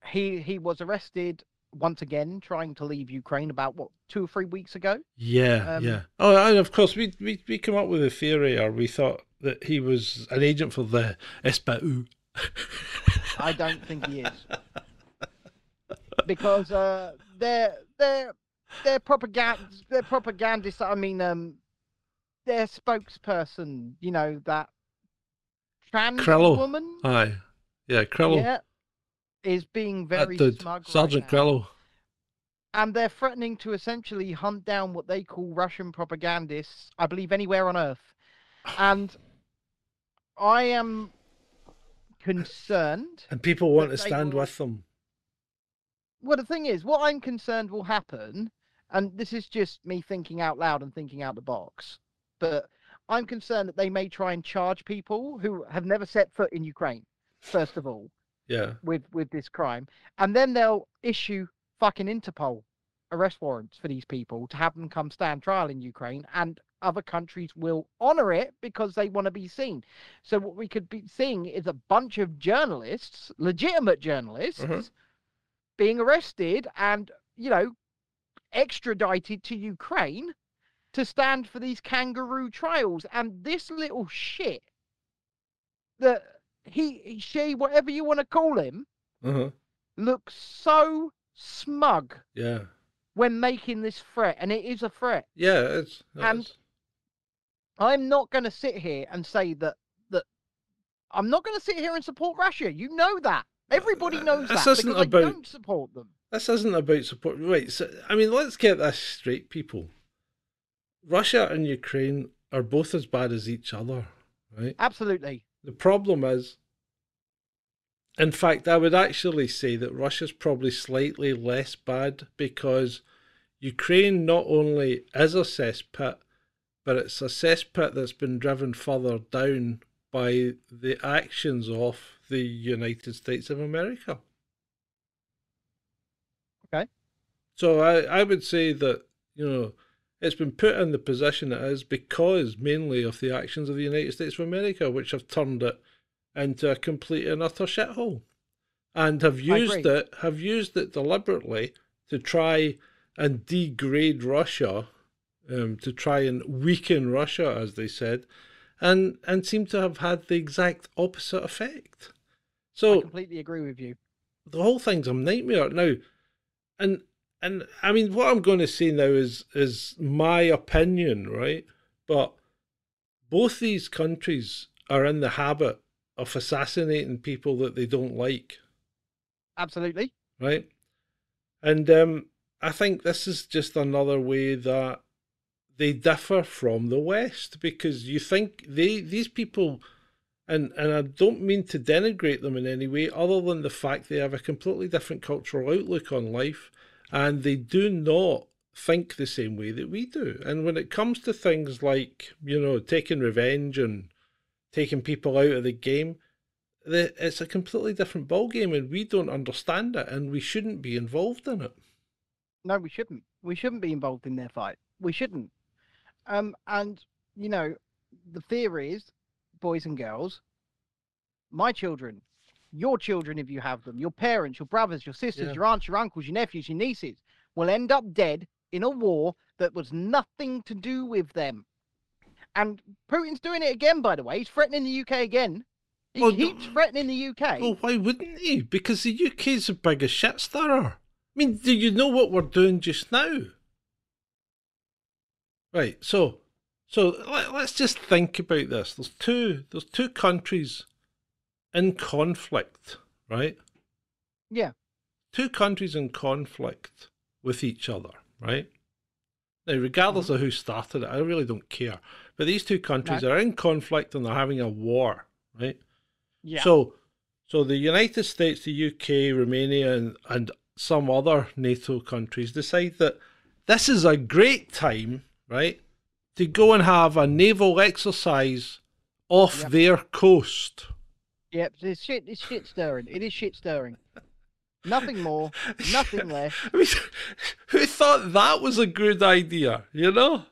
D: he he was arrested once again trying to leave Ukraine about what two or three weeks ago.
C: Yeah.
D: um,
C: yeah. Oh, and of course we we we came up with a theory, or we thought that he was an agent for the SBU.
D: I don't think he is because uh, they're they're they're propaganda they're propagandists. I mean, um, their spokesperson, you know that trans
C: Cirillo.
D: woman,
C: Aye. Yeah. Cirillo.
D: yeah, is being very smug
C: Sergeant. Cirillo.
D: and they're threatening to essentially hunt down what they call Russian propagandists, I believe, anywhere on Earth. And I am concerned.
C: And people want to stand
D: will-
C: with them.
D: Well, the thing is, what I'm concerned will happen, and this is just me thinking out loud and thinking out the box, but I'm concerned that they may try and charge people who have never set foot in Ukraine, first of all.
C: Yeah.
D: with with this crime, and then they'll issue fucking Interpol arrest warrants for these people to have them come stand trial in Ukraine, and other countries will honor it because they want to be seen. So what we could be seeing is a bunch of journalists, legitimate journalists,
C: Mhm.
D: being arrested and you know extradited to Ukraine to stand for these kangaroo trials, and this little shit that he, he, she, whatever you want to call him,
C: Uh huh.
D: looks so smug
C: Yeah.
D: when making this threat, and it is a threat.
C: Yeah. It's.
D: And-
C: it's-
D: I'm not going to sit here and say that that I'm not going to sit here and support Russia. You know that. Everybody knows
C: this
D: that
C: isn't
D: because
C: about-
D: I don't support them.
C: This isn't about support. Right. So, I mean, let's get this straight, people. Russia and Ukraine are both as bad as each other, right?
D: Absolutely.
C: The problem is, in fact, I would actually say that Russia's probably slightly less bad because Ukraine not only is a cesspit, but it's a cesspit that's been driven further down by the actions of the United States of America.
D: Okay.
C: So I, I would say that, you know, it's been put in the position it is because mainly of the actions of the United States of America, which have turned it into a complete and utter shithole. And have used it have used it deliberately to try and degrade Russia, um, to try and weaken Russia, as they said, and and seem to have had the exact opposite effect. So I
D: completely agree with you.
C: the whole thing's a nightmare now and and i mean what i'm going to say now is is my opinion right? But both these countries are in the habit of assassinating people that they don't like.
D: Absolutely.
C: right? And um i think this is just another way that they differ from the west because you think they these people and and I don't mean to denigrate them in any way other than the fact they have a completely different cultural outlook on life and they do not think the same way that we do and when it comes to things like you know taking revenge and taking people out of the game it's a completely different ballgame and we don't understand it and we shouldn't be involved in it
D: No, we shouldn't. We shouldn't be involved in their fight. We shouldn't. Um, and you know, the fear is, boys and girls, my children, your children, if you have them, your parents, your brothers, your sisters,
C: Yeah.
D: your aunts, your uncles, your nephews, your nieces, will end up dead in a war that was nothing to do with them. And Putin's doing it again, by the way. He's threatening the UK again. He
C: Well,
D: keeps threatening the UK.
C: well why wouldn't he because the uk's a big as shit stirrer i mean do you know what we're doing just now right so so let, let's just think about this there's two there's two countries in conflict right
D: Yeah.
C: two countries in conflict with each other, right? Now, regardless mm-hmm. of who started it, I really don't care. But these two countries are in conflict and they're having a war, right?
D: yeah.
C: So, so the United States, the UK, Romania, and, and some other NATO countries decide that this is a great time, right, to go and have a naval exercise off
D: Yep.
C: their coast.
D: Yep, it's shit. It's shit stirring. It is shit stirring. Nothing more. Nothing less.
C: I mean, who thought that was a good idea? You know?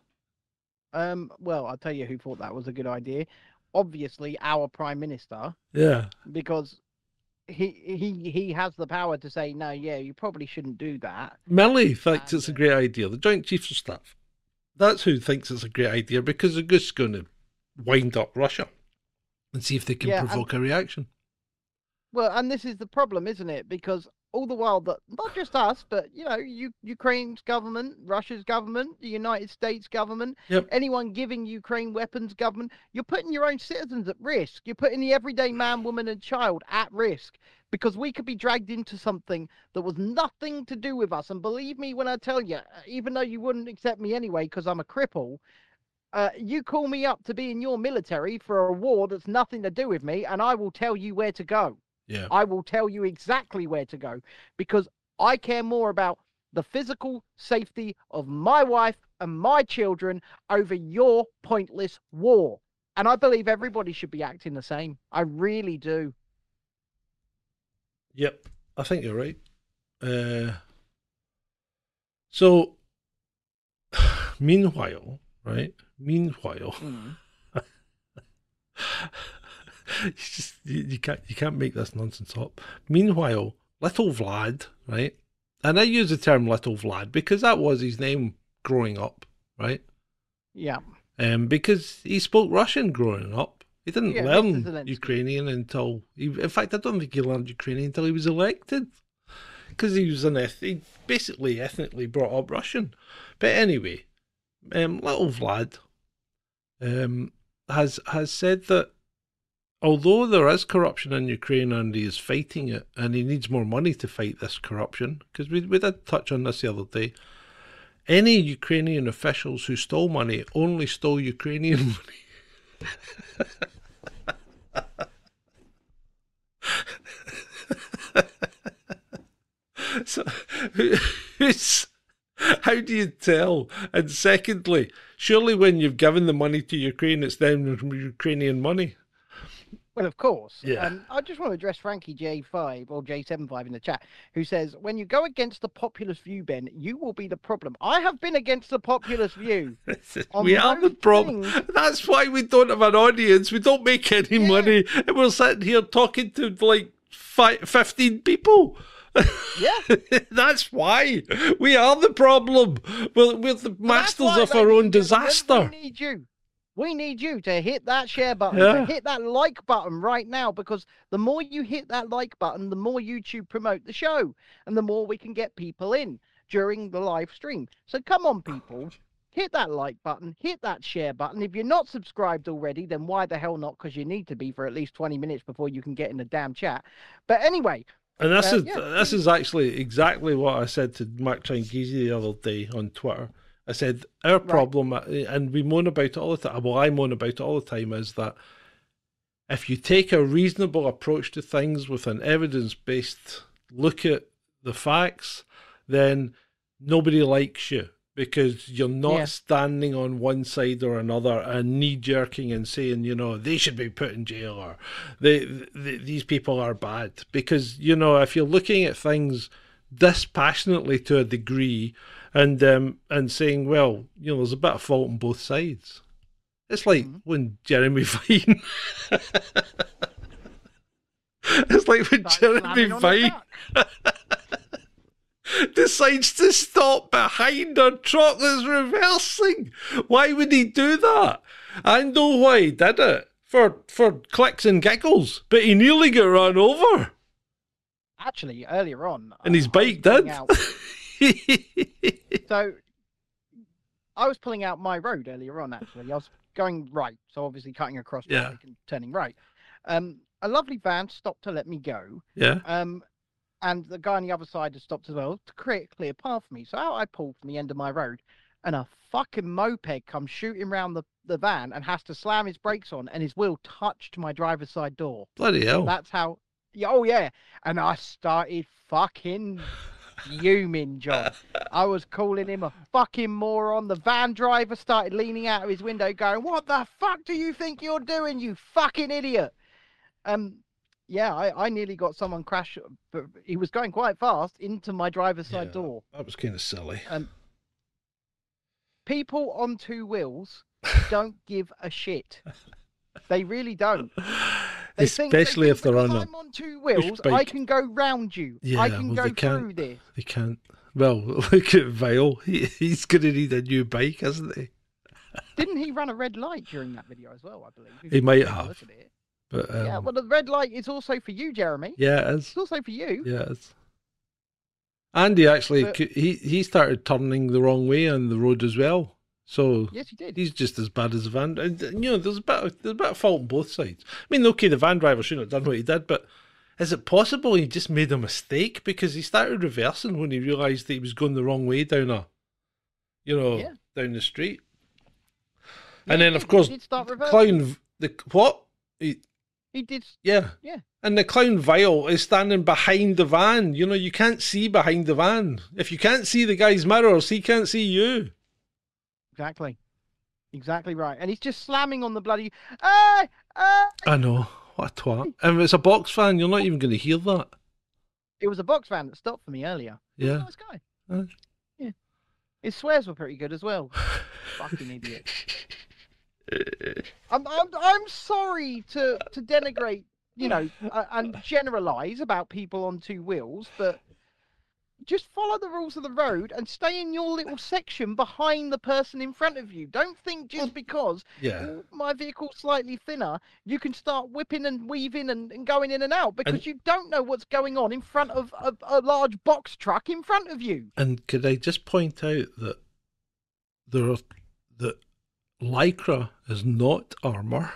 D: Um. Well, I'll tell you who thought that was a good idea. Obviously, our prime minister,
C: Yeah.
D: because he he he has the power to say no. Yeah, you probably shouldn't do that.
C: Millie thinks it's a
D: uh,
C: great idea. The Joint Chiefs of Staff. That's who thinks it's a great idea because they're just going to wind up Russia and see if they can
D: Yeah, and-
C: provoke a reaction.
D: Well, and this is the problem, isn't it? Because all the while that not just us, but you know, you, Ukraine's government, Russia's government, the United States government,
C: Yep.
D: anyone giving Ukraine weapons, government, you're putting your own citizens at risk. You're putting the everyday man, woman, and child at risk because we could be dragged into something that was nothing to do with us. And believe me when I tell you, even though you wouldn't accept me anyway because I'm a cripple. Uh, you call me up to be in your military for a war that's nothing to do with me, and I will tell you where to go.
C: Yeah.
D: I will tell you exactly where to go because I care more about the physical safety of my wife and my children over your pointless war. And I believe everybody should be acting the same. I really do.
C: Yep. I think you're right. Uh, so, meanwhile, right? Meanwhile,
D: Mm.
C: you just you, you can't you can't make this nonsense up. Meanwhile, little Vlad, right? And I use the term little Vlad because that was his name growing up, right?
D: Yeah.
C: Um, because he spoke Russian growing up. He didn't
D: Yeah,
C: learn Ukrainian until he, in fact, I don't think he learned Ukrainian until he was elected. Because he was an eth- he basically ethnically brought up Russian. But anyway, um, little Vlad um, has has said that although there is corruption in Ukraine and he is fighting it, and he needs more money to fight this corruption, because we we did touch on this the other day. Any Ukrainian officials who stole money only stole Ukrainian money. so, who- who's, how do you tell? And secondly, surely when you've given the money to Ukraine, it's then Ukrainian money.
D: Well, of course.
C: Yeah.
D: Um, I just want to address Frankie J5 or J75 in the chat, who says, when you go against the populist view, Ben, you will be the problem. I have been against the populist view.
C: We are the problem.
D: things-
C: That's why we don't have an audience. We don't make any
D: Yeah.
C: money, and we're sitting here talking to like fi 15 people.
D: Yeah.
C: That's why we are the problem. We're, we're the masters of our own disaster.
D: We need you. We need you to hit that share button,
C: Yeah.
D: hit that like button right now, because the more you hit that like button, the more YouTube promote the show, and the more we can get people in during the live stream. So come on, people. Hit that like button, hit that share button. If you're not subscribed already, then why the hell not? Because you need to be for at least 20 minutes before you can get in the damn chat. But anyway,
C: And this
D: Uh,
C: is
D: yeah.
C: this is actually exactly what I said to Mark Changizi the other day on Twitter. I said our problem, uh, and we moan about it all the time. Well, I moan about it all the time. Is that if you take a reasonable approach to things with an evidence based look at the facts, then nobody likes you because you're not
D: Yeah.
C: standing on one side or another and knee jerking and saying, you know, they should be put in jail or they, th these people are bad. Because, you know, if you're looking at things dispassionately to a degree and um, and saying, well, you know, there's a bit of fault on both sides. It's like
D: Mhm.
C: when Jeremy Vine. it's like when Jeremy Vine. Decides to stop behind a truck that's reversing. Why would he do that? I know why he did it. For for clicks and giggles. But he nearly got run over.
D: Actually, earlier on,
C: And his
D: uh,
C: bike did.
D: So I was pulling out my road earlier on. Actually, I was going right, so obviously cutting across
C: Yeah.
D: and turning right. Um, a lovely van stopped to let me go.
C: yeah.
D: Um, and the guy on the other side had stopped as well to create a clear path for me. So out I pulled from the end of my road, and a fucking moped comes shooting round the, the van and has to slam his brakes on, and his wheel touched my driver's side door.
C: Bloody hell.
D: That's how. Oh yeah, and I started fucking fuming, John. I was calling him a fucking moron. The van driver started leaning out of his window, going, "What the fuck do you think you're doing, you fucking idiot?" Um, yeah, I, I nearly got someone crash, but he was going quite fast into my driver's side
C: Yeah.
D: door.
C: That was kind of silly.
D: Um, people on two wheels don't give a shit. They really don't. They think- they
C: Especially if they're on a.
D: I'm on two wheels, I can go round you.
C: Yeah,
D: I can
C: well,
D: go
C: they can't.
D: through this.
C: They can't. Well, look at Vile. He, he's going to need a new bike, isn't he?
D: Didn't he run a red light during that video as well? I believe.
C: He might have.
D: Look at it.
C: But um,
D: yeah, well, the red light is also for you, Jeremy.
C: yeah, it is.
D: It's also for you.
C: Yeah, it is. Andy actually,
D: But-
C: he he started turning the wrong way on the road as well. So
D: Yes, he did.
C: he's just as bad as the van. And, you know, there's a bit of, there's a bit of fault on both sides. I mean, okay, the van driver shouldn't have done what he did, but is it possible he just made a mistake because he started reversing when he realised that he was going the wrong way down a, you know,
D: Yeah.
C: down the street?
D: Yeah,
C: and then, of course,
D: he did start reversing.
C: Clown, the what? He,
D: He did.
C: yeah.
D: Yeah.
C: And the clown Vile is standing behind the van. You know, you can't see behind the van. If you can't see the guy's mirrors, he can't see you.
D: Exactly. Exactly right. And he's just slamming on the bloody. Ah, ah.
C: I know. What a twat. And if it's a box fan, you're not even going to hear that.
D: It was a box van that stopped for me earlier. He was a
C: Yeah.
D: Nice guy.
C: Aye.
D: Yeah. His swears were pretty good as well. Fucking idiot. I'm, I'm, I'm sorry to, to denigrate, you know, uh, and generalize about people on two wheels, but just follow the rules of the road and stay in your little section behind the person in front of you. Don't think just because
C: Yeah.
D: "Oh, my vehicle's slightly thinner, you can start whipping and weaving and, and going in and out because
C: And-
D: you don't know what's going on in front of a, a large box truck in front of you.
C: And could I just point out that there are that lycra is not armor,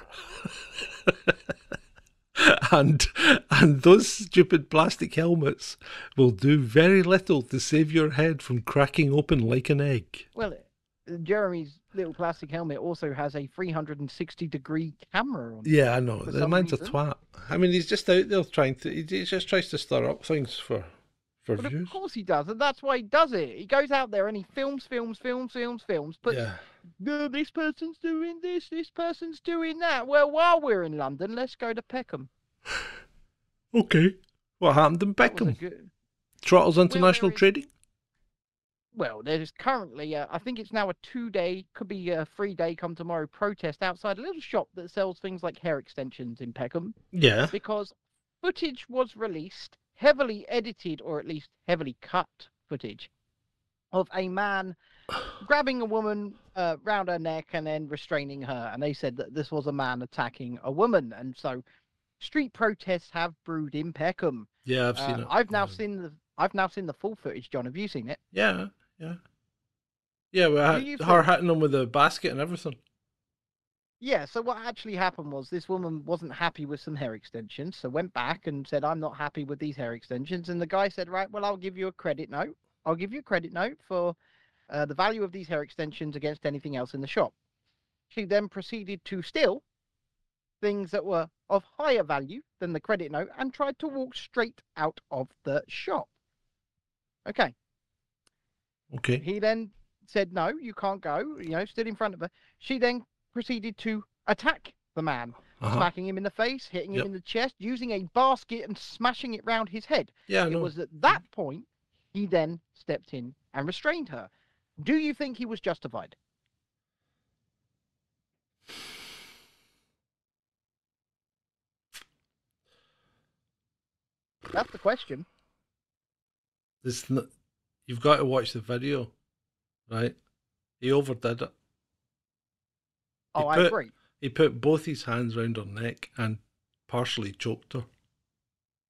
C: and and those stupid plastic helmets will do very little to save your head from cracking open like an egg.
D: Well, Jeremy's little plastic helmet also has a 360 degree camera on. it.
C: Yeah, I know. The man's a
D: reason.
C: twat. I mean, he's just out there trying to. He just tries to stir up things for for
D: But
C: views.
D: of course he does, and that's why he does it. He goes out there and he films, films, films, films, films. But
C: yeah.
D: "No, this person's doing this, this person's doing that. Well, while we're in London, let's go to Peckham.
C: Okay. What happened in
D: That was a
C: Peckham?
D: good-
C: Trotters International
D: is-
C: Trading.
D: Well, there's currently, uh, I think it's now a two-day, could be a three-day, come tomorrow protest outside a little shop that sells things like hair extensions in Peckham
C: Yeah.
D: because footage was released, heavily edited or at least heavily cut footage of a man grabbing a woman uh, round her neck and then restraining her, and they said that this was a man attacking a woman, and so street protests have brewed in Peckham.
C: Yeah, I've seen
D: Uh,
C: it.
D: I've now seen the I've now seen the full footage. John, have you seen it?
C: Yeah, yeah. Yeah, we
D: Do
C: had
D: you
C: her hitting him with a basket and everything.
D: Yeah, so what actually happened was this woman wasn't happy with some hair extensions, so went back and said, I'm not happy with these hair extensions. And the guy said, Right, well, I'll give you a credit note. I'll give you a credit note for uh, the value of these hair extensions against anything else in the shop. She then proceeded to steal things that were of higher value than the credit note and tried to walk straight out of the shop. Okay.
C: Okay.
D: He then said, No, you can't go, you know, stood in front of her. She then proceeded to attack the man,
C: Uh-huh.
D: smacking him in the face, hitting
C: Yep.
D: him in the chest, using a basket and smashing it round his head.
C: Yeah,
D: It was at that point he then stepped in and restrained her. Do you think he was justified? That's the question.
C: This, you've got to watch the video, right? He overdid it.
D: Oh, I
C: put-
D: agree.
C: He put both his hands round her neck and partially choked her.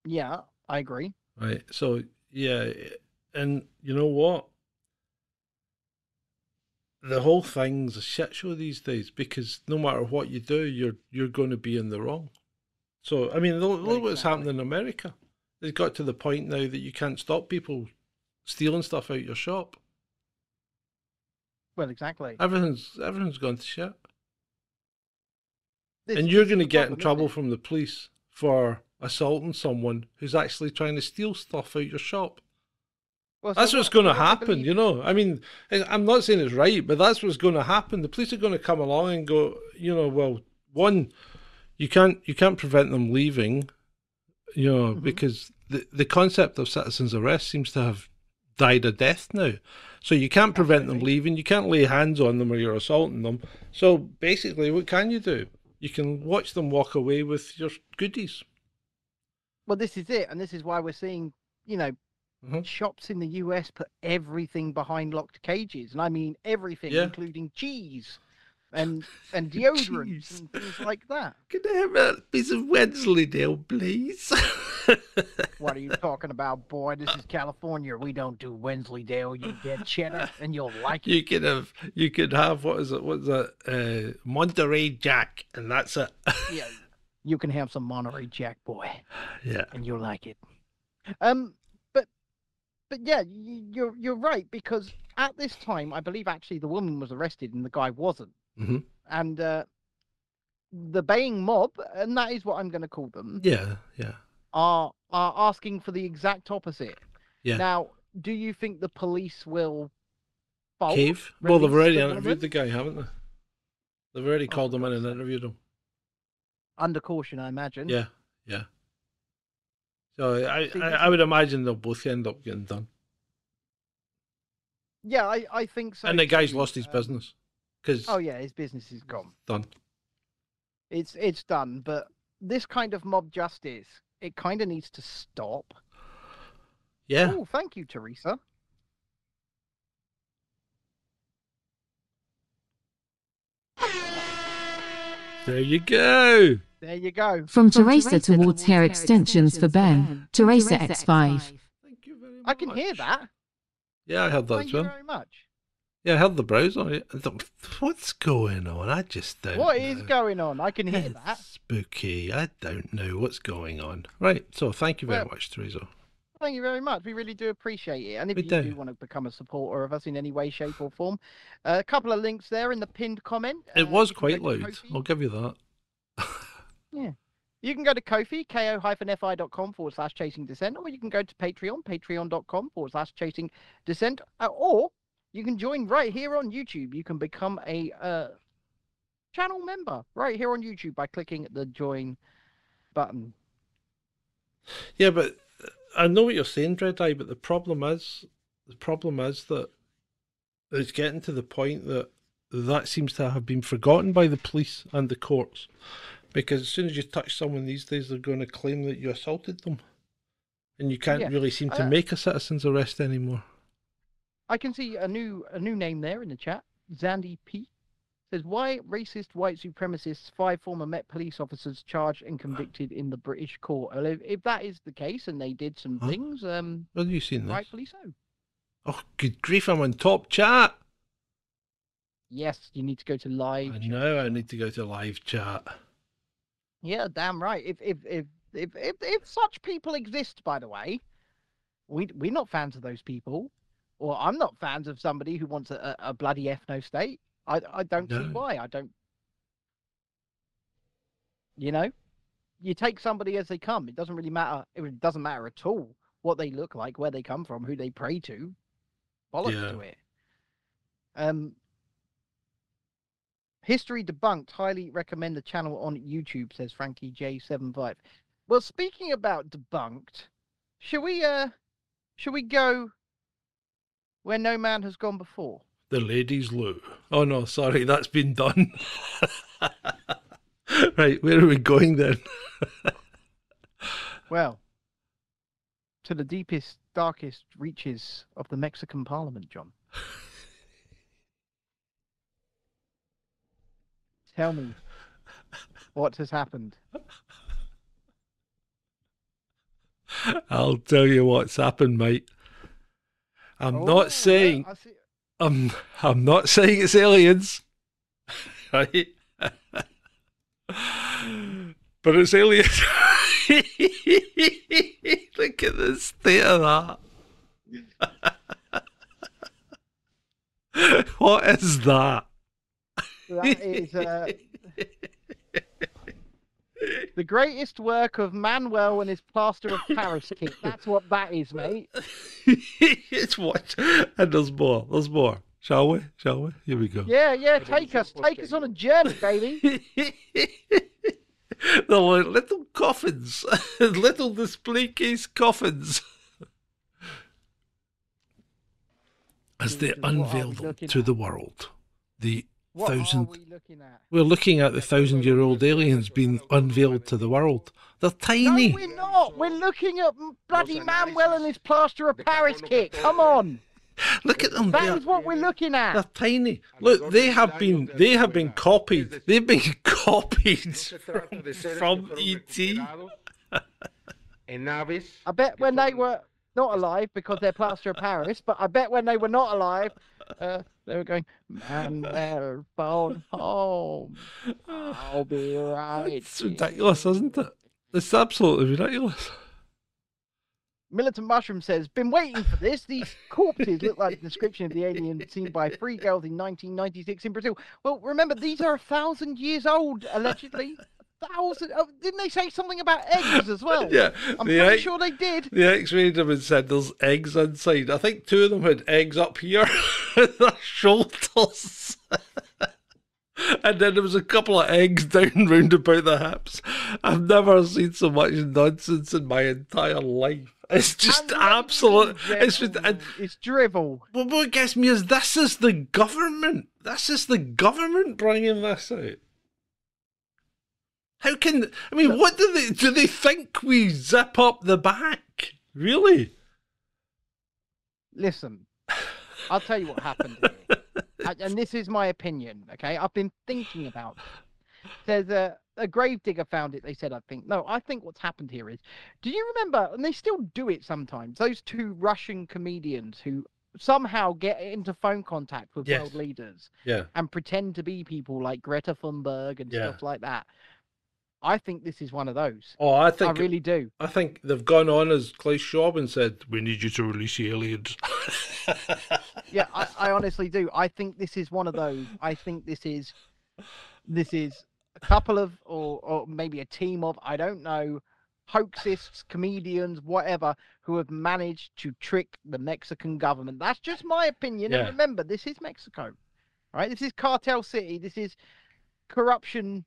D: Yeah, I agree.
C: Right. So yeah, and you know what? The whole thing's a shit show these days because no matter what you do, you're you're going to be in the wrong. So I mean, look, look what's happened in America. It's got to the point now that you can't stop people stealing stuff out your shop.
D: Well, exactly.
C: Everything's everything's gone to shit,
D: This-
C: and you're going to get in
D: problem, isn't
C: trouble from the police for assaulting someone who's actually trying to steal stuff out your shop.
D: Well, so
C: That's what's going to
D: what do you
C: happen, you know. I mean, I- I'm not saying it's right, but that's what's going to happen. The police are going to come along and go, you know, well, one, you can't you can't prevent them leaving, you know,
D: Mhm.
C: because the the concept of citizens arrest seems to have died a death now. So you can't prevent them leaving. You can't lay hands on them or you're assaulting them. So basically, what can you do? You can watch them walk away with your goodies.
D: Well, this is it, and this is why we're seeing, you know,
C: Mhm.
D: shops in the US put everything behind locked cages, and I mean everything,
C: Yeah.
D: including cheese and and deodorants
C: Cheese.
D: and things like that.
C: Can I have a piece of Wensleydale, please?
D: What are you talking about, boy? This is California. We don't do Wensleydale. You get cheddar, and you'll like it.
C: You could have, you could have what is it? What's that? Uh, Monterey Jack, and that's it.
D: Yeah, you can have some Monterey Jack, boy.
C: yeah,
D: and you'll like it. Um, but yeah, you're you're right because at this time, I believe actually the woman was arrested and the guy wasn't,
C: Mhm.
D: and uh, the baying mob, and that is what I'm going to call them,
C: yeah, yeah.
D: are are asking for the exact opposite.
C: Yeah.
D: Now, do you think the police will fold?
C: Cave. Well, they've already
D: the
C: interviewed
D: woman?
C: the guy, haven't they? They've already
D: Oh,
C: called him in and interviewed him.
D: under caution, I imagine.
C: Yeah, yeah. So I, I, I would imagine they'll both end up getting done.
D: yeah, I I think so.
C: and the guy's lost his
D: Um,
C: business because
D: Oh yeah, his business is gone.
C: done.
D: it's it's done but this kind of mob justice it kind of needs to stop
C: Yeah.
D: oh thank you teresa
C: There you go.
D: There you go
E: From Teresa towards hair extensions for Ben. Teresa X5.
C: Thank you very much.
D: i can hear that
C: Yeah, I heard that
D: thank
C: as
D: you
C: well.
D: very much
C: Yeah, I heard the browser. I thought, What's going on? I just don't.
D: What is
C: know.
D: going on i can hear that
C: Spooky. I don't know what's going on. Right. So thank you very
D: Well-
C: much, Teresa.
D: thank you very much we really do appreciate it and if
C: We
D: you
C: do.
D: do. want to become a supporter of us in any way shape or form uh, a couple of links there in the pinned comment
C: It
D: Uh,
C: was quite
D: go
C: loud. I'll give you that.
D: You can go to Ko-fi, ko-fi.com forward slash chasing dissent, or you can go to Patreon, patreon.com forward slash chasing dissent, uh, or you can join right here on YouTube. You can become a uh, channel member right here on YouTube by clicking the join button.
C: Yeah, but I know what you're saying, Dread Eye, but the problem is, the problem is that it's getting to the point that that seems to have been forgotten by the police and the courts. Because as soon as you touch someone these days, they're going to claim that you assaulted them. And you can't
D: Yeah,
C: really seem to
D: uh,
C: make a citizen's arrest anymore.
D: I can see a new a new name there in the chat. Zandy P says why racist white supremacists five former Met police officers charged and convicted in the British court. Well, if, if that is the case and they did some
C: Huh?
D: things, um,
C: Have you seen that?
D: rightfully so.
C: Oh, good grief, I'm on top chat.
D: Yes, you need to go to live.
C: I know I need to go to live chat.
D: Yeah, damn right. If if if if if, if such people exist, by the way, we we're not fans of those people, or I'm not fans of somebody who wants a, a bloody ethno state. I I don't see why. I don't. You know, you take somebody as they come. It doesn't really matter. It doesn't matter at all what they look like, where they come from, who they pray to. Bollocks
C: Yeah.
D: to it. Um, History debunked. Highly recommend the channel on YouTube, says Frankie J75. Well, speaking about debunked, shall we uh shall we go where no man has gone before?
C: The ladies' loo. Oh no, sorry, that's been done. right, where are we going then?
D: Well, to the deepest, darkest reaches of the Mexican Parliament, John. Tell me what has happened.
C: I'll tell you what's happened, mate. I'm
D: Oh,
C: not saying
D: see-
C: I'm I'm not saying it's aliens. Right? but it's aliens. Look at the state of that. what is that?
D: That is uh, the greatest work of Manuel and his plaster of Paris kit. That's what that is, mate.
C: it's what, and there's more. There's more. Shall we? Shall we? Here we go.
D: Yeah, yeah. Take us, take us on a journey, baby.
C: They're like little coffins, little display case coffins. As they
D: Jesus, what are we
C: unveil them to the world, the
D: What are
C: thousand.
D: we looking at?
C: We're looking at the thousand-year-old aliens being unveiled to the world. They're tiny.
D: No,
C: tiny.
D: we're not. We're looking at bloody Manuel and his plaster of Paris kit. Come on,
C: Look at them.
D: that
C: They're,
D: is what we're looking at.
C: they're tiny. Look, they have been. They have been copied. They've been copied from E ET.
F: En naves.
D: I bet when they were not alive because they're plaster of Paris, but I bet when they were not alive, uh, they were going, Manuel phone home. I'll be right.
C: It's ridiculous, isn't it? It's absolutely ridiculous.
D: Militant Mushroom says, been waiting for this. These corpses look like the description of the alien seen by three girls in 1996 in Brazil. Well, remember, these are a thousand years old, allegedly. Thousand. Oh, didn't they say something about eggs as well?
C: Yeah,
D: I'm
C: the
D: pretty
C: egg-
D: sure they did.
C: The X-rayed them and said there's eggs inside. I think two of them had eggs up here, their shoulders. and then there was a couple of eggs down round about the hips. I've never seen so much nonsense in my entire life. It's just absolute. It's just. And,
D: it's drivel.
C: well, what gets me is this is the government. This is the government bringing this out. How can I mean? What do they do? They think we zip up the back? Really?
D: Listen, I'll tell you what happened here. and, this is my opinion, okay? I've been thinking about this. There's a, a gravedigger found it, they said, I think. No, I think what's happened here is, do you remember, and they still do it sometimes, those two Russian comedians who somehow get into phone contact with
C: Yes.
D: world leaders
C: Yeah.
D: and pretend to be people like Greta Thunberg and
C: Yeah.
D: stuff like that? I think this is one of those.
C: Oh, I think I
D: really do.
C: I think they've gone on as Schwab and said, "We need you to release the aliens."
D: yeah, I, I honestly do. I think this is one of those. I think this is this is a couple of or or maybe a team of I don't know hoaxists, comedians, whatever, who have managed to trick the Mexican government. That's just my opinion. And remember, this is Mexico, right? This is cartel city. This is corruption.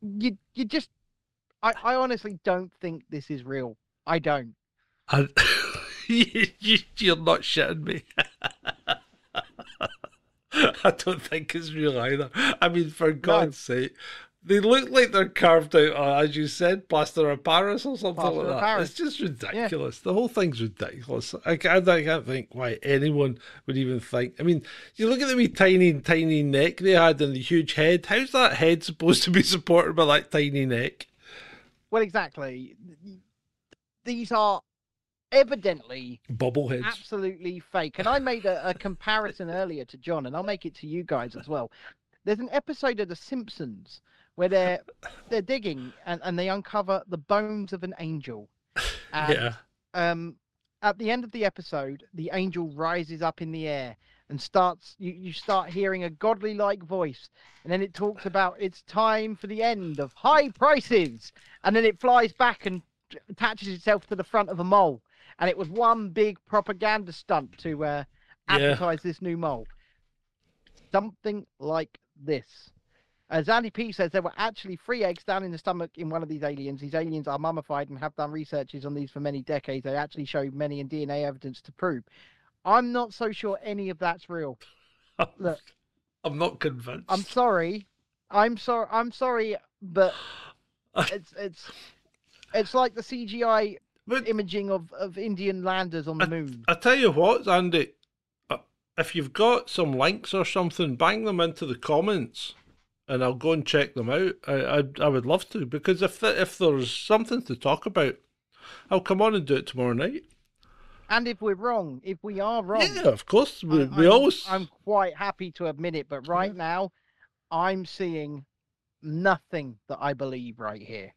D: You you just I, I honestly don't think this is real. I don't.
C: You, you're not shitting me. I don't think it's real either. I mean, for God's sake, they look like they're carved out, uh, as you said, plaster of Paris or something
D: Plaster
C: like that.
D: Paris.
C: It's just ridiculous. The whole thing's ridiculous. I can't, I can't think why anyone would even think. I mean, you look at the wee tiny, tiny neck they had and the huge head. How's that head supposed to be supported by that tiny neck?
D: Well, exactly. These are evidently
C: Bubbleheads.
D: absolutely fake. And I made a, a comparison earlier to John, and I'll make it to you guys as well. There's an episode of The Simpsons where they're they're digging and, and they uncover the bones of an angel. And,
C: yeah.
D: um at the end of the episode, the angel rises up in the air and starts you, you start hearing a godly like voice and then it talks about it's time for the end of high prices and then it flies back and attaches itself to the front of a mole and it was one big propaganda stunt to uh,
C: Yeah.
D: advertise this new mole something like this as Andy P says, there were actually three eggs down in the stomach in one of these aliens. These aliens are mummified and have done researches on these for many decades. They actually show many in DNA evidence to prove. I'm not so sure any of that's real. Look,
C: I'm not convinced.
D: I'm sorry. I'm sorry. I'm sorry, but it's it's it's like the CGI
C: But
D: imaging of, of Indian landers on the moon.
C: I tell you what, Andy, uh, if you've got some links or something, bang them into the comments, and I'll go and check them out. I I, I would love to because if the, if there's something to talk about, I'll come on and do it tomorrow night.
D: And if we're wrong, if we are wrong,
C: Yeah, of course. We,
D: I-
C: we
D: I'm-
C: always.
D: I'm quite happy to admit it, but right now, I'm seeing nothing that I believe right here.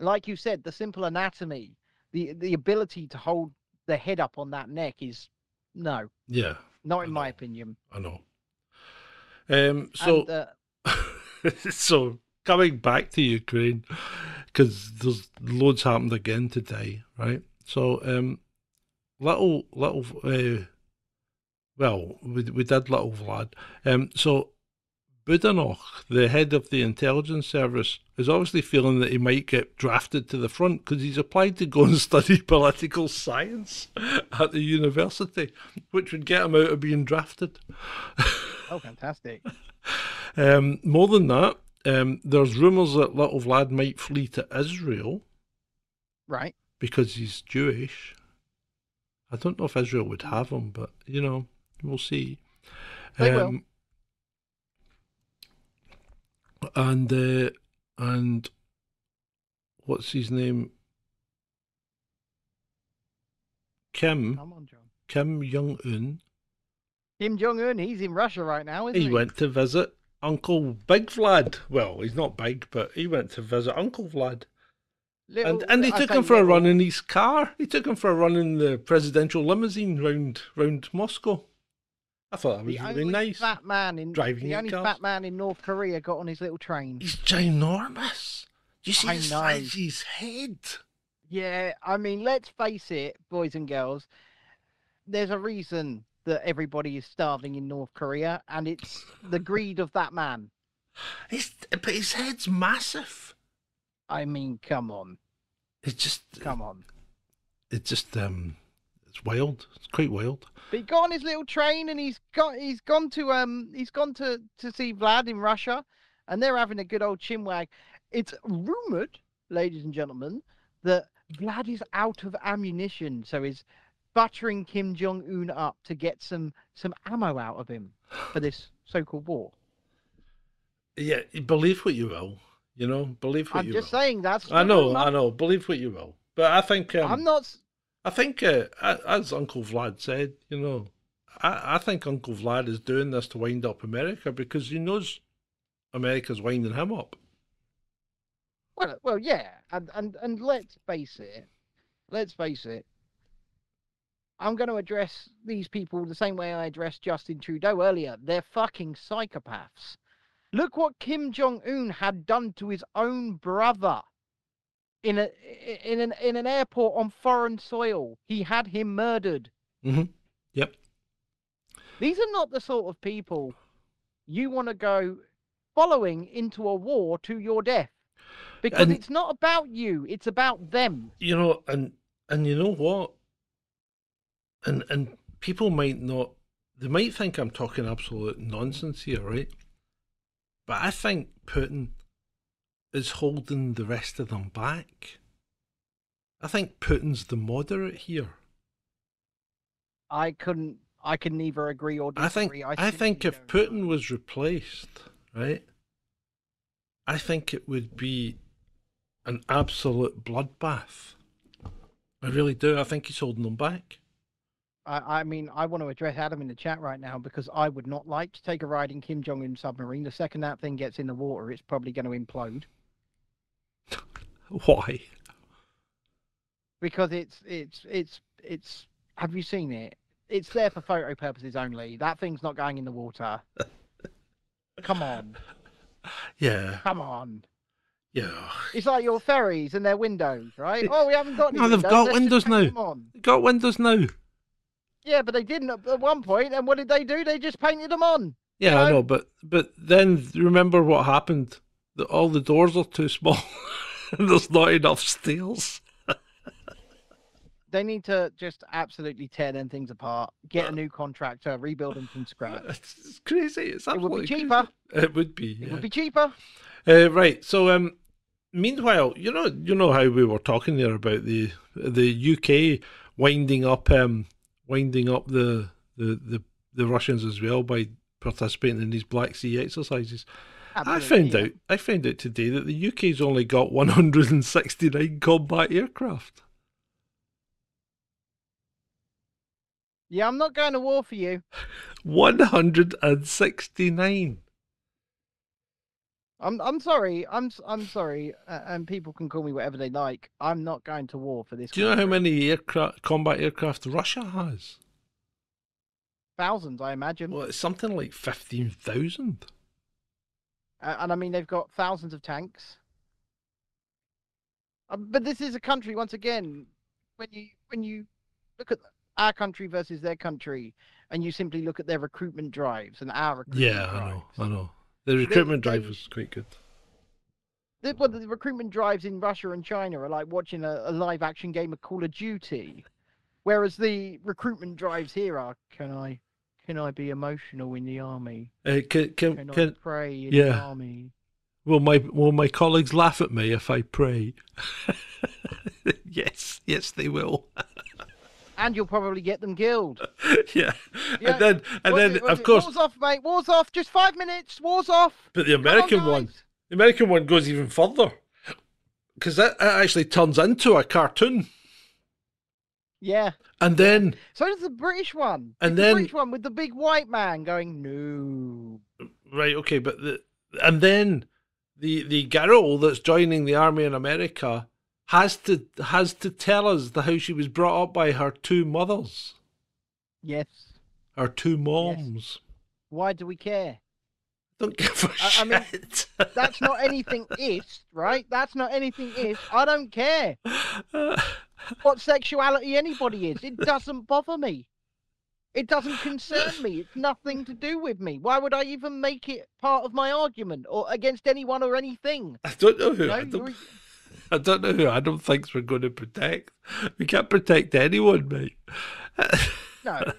D: Like you said, the simple anatomy, the the ability to hold the head up on that neck is no,
C: Yeah,
D: not in my opinion.
C: I know. Um. So.
D: and, uh,
C: so coming back to Ukraine, because there's loads happened again today, right? So um, little little uh, well, we we did little Vlad. Um, so Budanov, the head of the intelligence service, is obviously feeling that he might get drafted to the front because he's applied to go and study political science at the university, which would get him out of being drafted.
D: Oh, fantastic.
C: Um, more than that, um, there's rumours that little Vlad might flee to Israel
D: right.
C: because he's Jewish. I don't know if Israel would have him, but you know, we'll see.
D: They will.
C: And uh, and what's his name? Kim
D: Come on, John.
C: Kim Jong Un.
D: Kim Jong Un, he's in Russia right now, isn't he?
C: He went to visit Uncle Big Vlad. Well, he's not big, but he went to visit Uncle Vlad.
D: Little-
C: and and he
D: I
C: took him for a run in his car. He took him for a run in the presidential limousine round round Moscow. I thought that was
D: The
C: really
D: only
C: nice.
D: fat man in
C: Driving
D: the only
C: cars.
D: fat man in North Korea got on his little train.
C: He's ginormous. Do you see
D: I
C: the
D: know.
C: size of his head?
D: Yeah, I mean, let's face it, boys and girls. There's a reason that everybody is starving in North Korea, and it's the greed of that man.
C: His, but his head's massive.
D: I mean, come on,
C: It's just,
D: come on.
C: it's just, um, it's wild. It's quite wild.
D: But he got on his little train, and he's got he's gone to um he's gone to to see Vlad in Russia, and they're having a good old chinwag. It's rumored, ladies and gentlemen, that Vlad is out of ammunition, so he's buttering Kim Jong Un up to get some some ammo out of him for this so-called war.
C: Yeah, believe what you will. You know, believe what you will.
D: I'm just
C: will.
D: saying that's.
C: I know. I know. Believe what you will. But I think, um,
D: I'm not.
C: I think, uh, as Uncle Vlad said, you know, I, I think Uncle Vlad is doing this to wind up America because he knows America's winding him up.
D: Well, well, yeah, and and and let's face it. Let's face it. I'm going to address these people the same way I addressed Justin Trudeau earlier. They're fucking psychopaths. Look what Kim Jong Un had done to his own brother in a in an in an airport on foreign soil. He had him murdered.
C: Mm-hmm. Yep.
D: These are not the sort of people you want to go following into a war to your death. Because
C: And-
D: it's not about you, it's about them.
C: You know, and and you know what? And and people might not they might think I'm talking absolute nonsense here, right? But I think Putin is holding the rest of them back. I think Putin's the moderate here.
D: I couldn't I can neither agree or disagree.
C: I think
D: disagree.
C: I, think if Putin was replaced, right, I think it would be an absolute bloodbath. I really do. I think he's holding them back.
D: I, I mean I want to address Adam in the chat right now because I would not like to take a ride in Kim Jong Un submarine. The second that thing gets in the water, it's probably going to implode.
C: Why?
D: because it's it's it's it's have you seen it it's there for photo purposes only that thing's not going in the water come on
C: Yeah,
D: come on
C: yeah.
D: it's like your ferries and their windows right oh we haven't got any
C: No, they've
D: windows,
C: got
D: let's
C: windows now.
D: them on.
C: Got windows now.
D: Yeah but they didn't at one point and what did they do they just painted them on
C: Yeah, I know, but but then remember what happened? The, all the doors are too small. and There's not enough stairs.
D: they need to just absolutely tear them things apart get a new contractor rebuild them from scratch
C: It's, crazy. It's absolutely
D: It would be
C: absolutely crazy.
D: cheaper.
C: It would be.
D: it would be cheaper
C: Uh, right. So, um, meanwhile, you know, you know how we were talking there about the the UK winding up, um, winding up the the the, the Russians as well by participating in these Black Sea exercises. I found
D: yeah.
C: out. I found out today that the UK's only got 169 combat aircraft.
D: yeah i'm not going to war for you
C: 169.
D: I'm I'm sorry. I'm I'm sorry, uh, and people can call me whatever they like. I'm not going to war for this.
C: Do you know how many aircraft combat aircraft Russia has?
D: thousands? I imagine,
C: Well, it's something like 15,000.
D: uh, and I mean they've got thousands of tanks. Um, but this is a country once again. When you when you look at, our country versus their country, and you simply look at their recruitment drives and our recruitment
C: Yeah, I know. I know. The recruitment drive
D: they-
C: was quite good.
D: The, well, the recruitment drives in Russia and China are like watching a, a live action game of Call of Duty, whereas the recruitment drives here are can I can I be emotional in the army?
C: Uh, can, can,
D: Can, I
C: can,
D: pray in the army?
C: will my will my colleagues laugh at me if I pray? yes, yes, they will.
D: And you'll probably get them killed.
C: yeah.
D: Yeah,
C: and then and
D: Was
C: then
D: it-
C: of
D: it,
C: course,
D: war's off, mate. War's off. Just five minutes. War's off.
C: but the
D: Come on,
C: American one, the American one goes even further because that, that actually turns into a cartoon,
D: Yeah.
C: and then
D: So does the British one.
C: And
D: It's the
C: then-
D: British one with the big white man going no.
C: right, okay, but the and then the the girl that's joining the army in America has to has to tell us the how she was brought up by her two mothers,
D: Yes.
C: her two moms.
D: Why do we care?
C: Don't give a
D: I- I mean,
C: shit.
D: That's not anything is, right? That's not anything is. I don't care what sexuality anybody is. It doesn't bother me. It doesn't concern me. It's nothing to do with me. Why would I even make it part of my argument or against anyone or anything?
C: I don't know who.
D: No,
C: I, don't, I don't know who. I don't think we're going to protect. We can't protect anyone, mate.
D: no.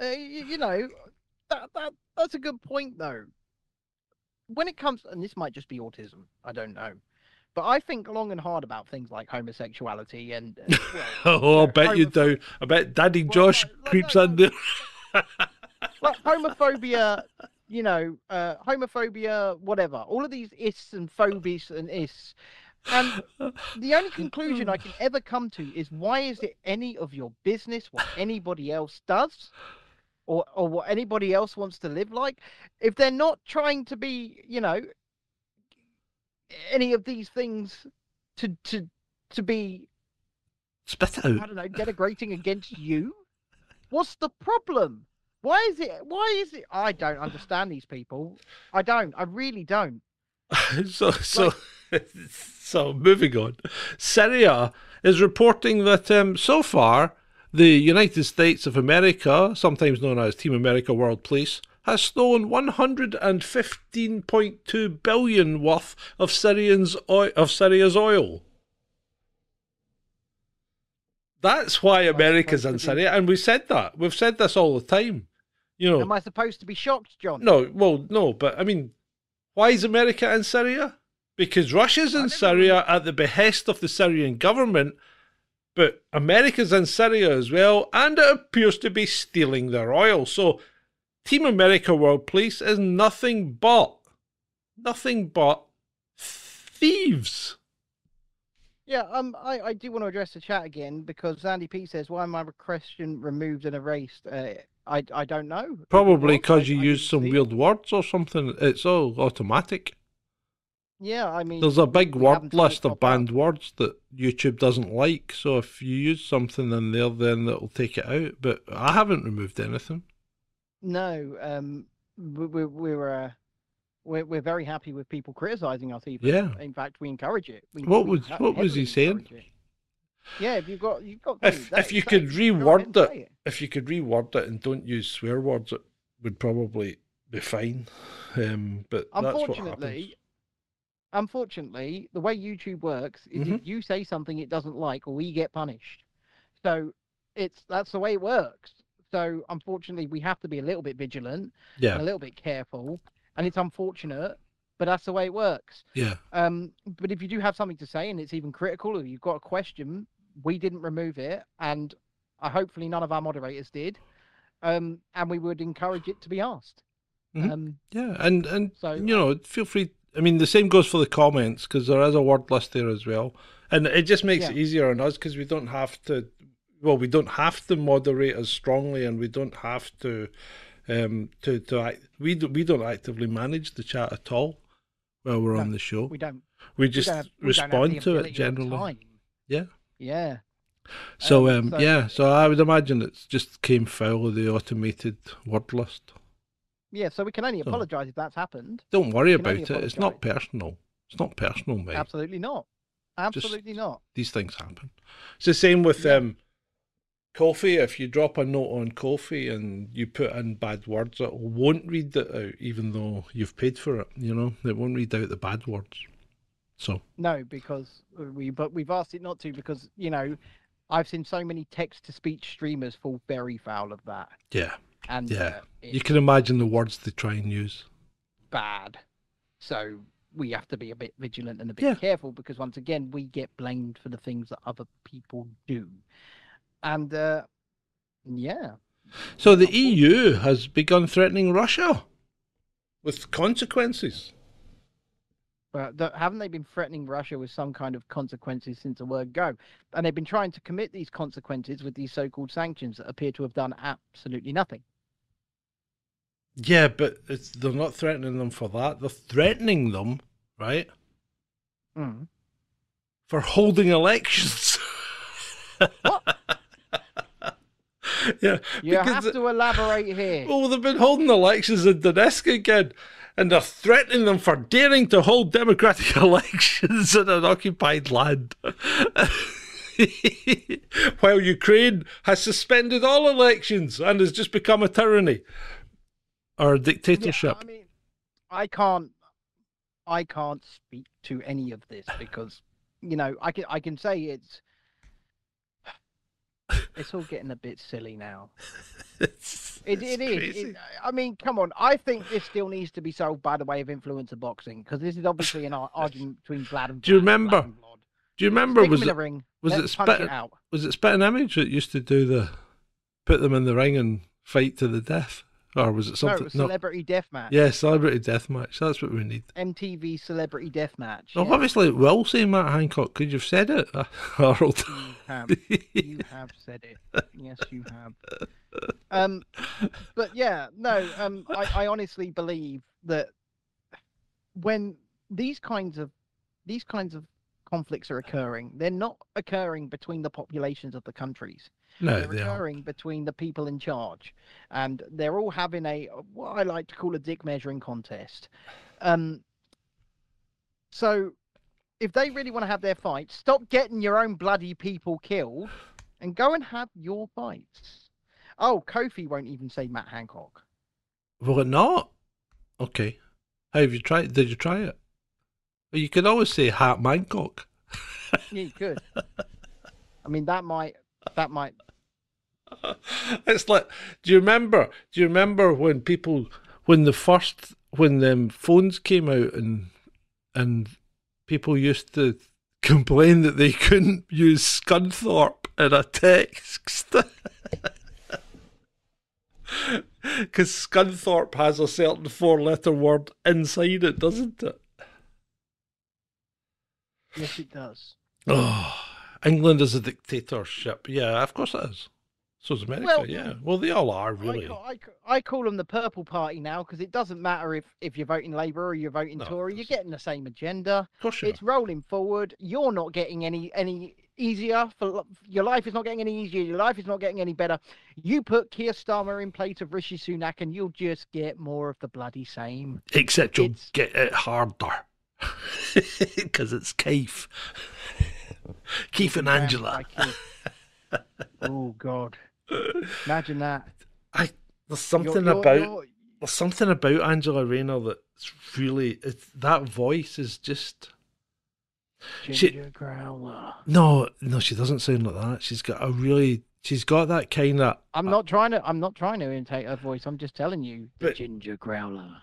D: Uh, you, you know, that, that that's a good point though. When it comes, and this might just be autism, I don't know, but I think long and hard about things like homosexuality and. uh, well,
C: oh, I bet you do. I bet Daddy
D: Well,
C: Josh
D: no, no,
C: creeps
D: no,
C: in there.
D: like homophobia, you know, uh, homophobia, whatever. All of these ists and phobies and ists. Um, and the only conclusion I can ever come to is why is it any of your business what anybody else does? Or, or what anybody else wants to live like if they're not trying to be you know any of these things to to to be
C: Spit out I
D: don't know, denigrating against you? What's the problem? Why is it? Why is it? I don't understand these people. I don't. I really don't.
C: so, so, so moving on. Syria is reporting that um, so far the United States of America, sometimes known as Team America World Police, has stolen 115.2 billion worth of Syrians oil, of Syria's oil. That's why America's in
D: supposed to be-
C: Syria, and we said that. We've said this all the time. You know,
D: Am I supposed to be shocked, John?
C: no, well, no, but I mean, why is America in Syria? Because Russia's in Syria at the behest of the Syrian government, but America's in Syria as well, and it appears to be stealing their oil. So, Team America World Police is nothing but, nothing but thieves.
D: Yeah. Um. I, I do want to address the chat again because Andy P says why am my question removed and erased? Uh, I I don't know.
C: Probably because you
D: I
C: use
D: didn't
C: some weird words or something. It's all automatic.
D: Yeah. I mean.
C: There's a big
D: we
C: word list of banned words that YouTube doesn't like. So if you use something in there, then it'll take it out. But I haven't removed anything.
D: No. Um. We we we're uh, we're we're very happy with people criticizing us. Even.
C: Yeah.
D: In fact, we encourage it. We,
C: What was-
D: he-
C: what was he saying?
D: it. Yeah. If you've got you've got.
C: If if you could
D: it.
C: Reword it,
D: it.
C: if you could reword it and don't use swear words, it would probably be fine. Um, but that's what.
D: Unfortunately, unfortunately, the way YouTube works is
C: Mm-hmm.
D: if you say something it doesn't like, we get punished. So it's that's the way it works. So unfortunately, we have to be a little bit vigilant, and
C: Yeah,
D: a little bit careful, and it's unfortunate, but that's the way it works.
C: yeah,
D: Um, but if you do have something to say and it's even critical, or you've got a question, we didn't remove it, and uh, hopefully none of our moderators did. Um, and we would encourage it to be asked.
C: Mhm.
D: Um,
C: yeah. And and
D: So,
C: you know, feel free. I mean, the same goes for the comments because there is a word list there as well, and it just makes it easier on us because we don't have to. Well, we don't have to moderate as strongly, and we don't have to. Um, to to act, we do, we don't actively manage the chat at all while we're
D: No,
C: on the show.
D: we don't.
C: We
D: we
C: just
D: we don't have the
C: respond to it generally. Yeah.
D: Yeah.
C: So
D: Um,
C: um,
D: so-
C: yeah, so I would imagine it's just came foul of the automated word list.
D: Yeah. So we can only
C: So-
D: apologise if that's happened.
C: Don't worry about it. It's not personal. It's not personal, mate.
D: Absolutely not. Absolutely not.
C: These things happen. It's the same with
D: Yeah.
C: um, Ko-fi, if you drop a note on Ko-fi and you put in bad words, it won't read it out, even though you've paid for it. You know, it won't read out the bad words. So
D: No, because we but we've asked it not to because you know I've seen so many text to speech streamers fall very foul of that,
C: yeah,
D: and
C: yeah,
D: uh,
C: you can imagine the words they try and use.
D: bad. So we have to be a bit vigilant and a bit
C: Yeah.
D: careful because once again we get blamed for the things that other people do, and uh, yeah,
C: So the EU has begun threatening Russia with consequences.
D: Th- haven't they been threatening Russia with some kind of consequences since the word go? And they've been trying to commit these consequences with these so-called sanctions that appear to have done absolutely nothing.
C: Yeah, but it's, they're not threatening them for that. They're threatening them, right,
D: Mm.
C: for holding elections. what? yeah,
D: You have to elaborate here.
C: Well, they've been holding elections in Donetsk again, and they're threatening them for daring to hold democratic elections in an occupied land. While Ukraine has suspended all elections and has just become a tyranny or a
D: Yeah,
C: dictatorship.
D: I mean, I can't, I can't speak to any of this because, you know, I can, I can say it's, it's all getting a bit silly now.
C: It's,
D: It, it is.
C: crazy.
D: It, I mean, come on. I think this still needs to be solved by the way of influencer boxing because this is obviously an argument between Vlad and
C: Do you remember? Do you remember?
D: Stick
C: Was it,
D: ring.
C: was it spit-
D: it out?
C: was it Spitting Image that used to do the put them in the ring and fight to the death? Or was it
D: No,
C: something?
D: it was Celebrity Deathmatch.
C: Yeah, celebrity death match. That's what we need.
D: MTV Celebrity Deathmatch.
C: Well,
D: yeah.
C: obviously, well, will say Matt Hancock. Could you've said it, Harold?
D: You have. you have said it. Yes, you have. Um, but yeah, no. Um, I, I honestly believe that when these kinds of these kinds of conflicts are occurring, they're not occurring between the populations of the countries.
C: No,
D: they're
C: they are.
D: between the people in charge, and they're all having a what I like to call a dick measuring contest. Um, so, if they really want to have their fight, stop getting your own bloody people killed, and go and have your fights. Oh, Ko-fi won't even say Matt Hancock.
C: Will it not? Okay. How have you tried? Did you try it? Well, you could always say Hat Mancock.
D: Yeah, you could. I mean, that might that might
C: It's like, do you remember? Do you remember when people, when the first, when them phones came out and and people used to complain that they couldn't use Scunthorpe in a text. Because Scunthorpe has a certain four letter word inside it, doesn't it?
D: yes, it does.
C: Oh, England is a dictatorship. Yeah, of course it is. So is America,
D: Well,
C: yeah. Well, they all are, really.
D: ca- I, I call them the Purple Party now because it doesn't matter if, if you're voting Labour or you're voting
C: No,
D: Tory. You're getting the same agenda.
C: Of course you
D: It's rolling forward. You're not getting any any easier. For your life is not getting any easier. Your life is not getting any better. You put Keir Starmer in place of Rishi Sunak, and you'll just get more of the bloody same.
C: Except you'll
D: It's-
C: get it harder. Because it's Keith. Keith and Angela.
D: oh God! Imagine that.
C: I there's something
D: you're-
C: about
D: you're-
C: there's something about Angela Rayner that's really it's that voice is just She-
D: Ginger Growler.
C: no no she doesn't sound like that. She's got a really she's got that kind of
D: I'm not trying to. I'm not trying to imitate her voice. I'm just telling you, the
C: But-
D: ginger growler.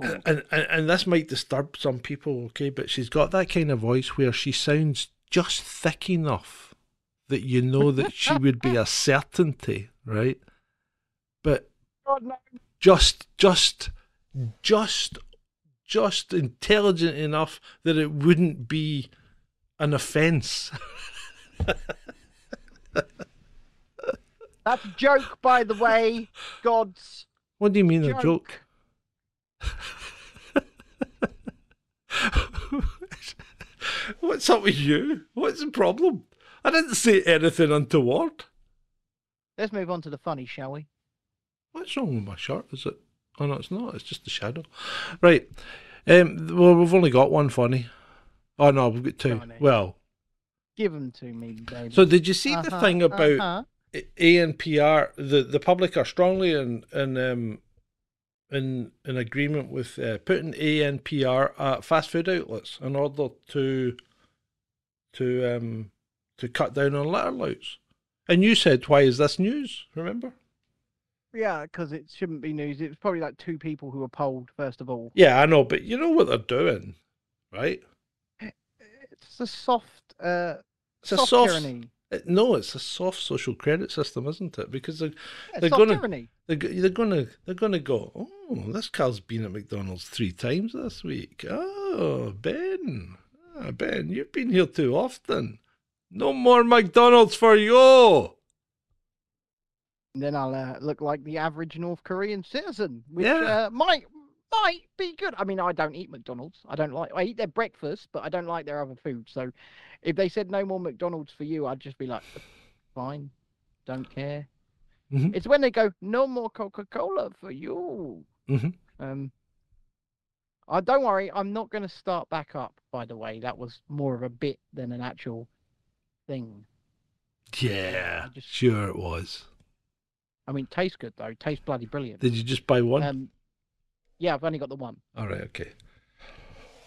C: And, and and this might disturb some people, okay, but she's got that kind of voice where she sounds just thick enough that you know that she would be a certainty, right? But just just just just intelligent enough that it wouldn't be an offense.
D: That's a joke, by the way. Gods.
C: What do you mean a
D: Joke.
C: joke? What's up with you? What's the problem? I didn't say anything untoward.
D: Let's move on to the funny, shall we?
C: What's wrong with my shirt? Is it? Oh no, it's not. It's just the shadow. Right. Um. Well, we've only got one funny. Oh no, we've got two.
D: Funny.
C: Well,
D: Give them to me, baby.
C: so did you see the
D: Uh-huh,
C: thing about?
D: uh-huh.
C: ANPR, the, the public are strongly in in um, in in agreement with uh, putting ANPR at fast food outlets in order to to um to cut down on litter louts. And you said, "Why is this news?" Remember?
D: Yeah, because it shouldn't be news. It was probably like two people who were polled first of all.
C: Yeah, I know, but you know what they're doing, right?
D: It's a soft, uh,
C: It's a
D: soft,
C: soft.
D: tyranny.
C: it- no, it's a soft social credit system, isn't it? Because they're
D: Yeah,
C: they're
D: soft
C: gonna-
D: tyranny.
C: they're, they're gonna they're gonna go. Oh, this car's been at McDonald's three times this week. Oh, Ben, ah, Ben, you've been here too often. No more McDonald's for you.
D: And then I'll uh, look like the average North Korean citizen, which
C: Yeah.
D: uh, might might be good. I mean, I don't eat McDonald's. I don't like. I eat their breakfast, but I don't like their other food. So, if they said no more McDonald's for you, I'd just be like, fine, don't care.
C: Mhm.
D: It's when they go no more Coca Cola for you.
C: Mhm.
D: Um. I don't worry. I'm not going to start back up. By the way, that was more of a bit than an actual thing.
C: Yeah,
D: just-
C: sure it was.
D: I mean, tastes good though. Tastes bloody brilliant.
C: Did you just buy one?
D: Um, yeah, I've only got the one.
C: All right, okay.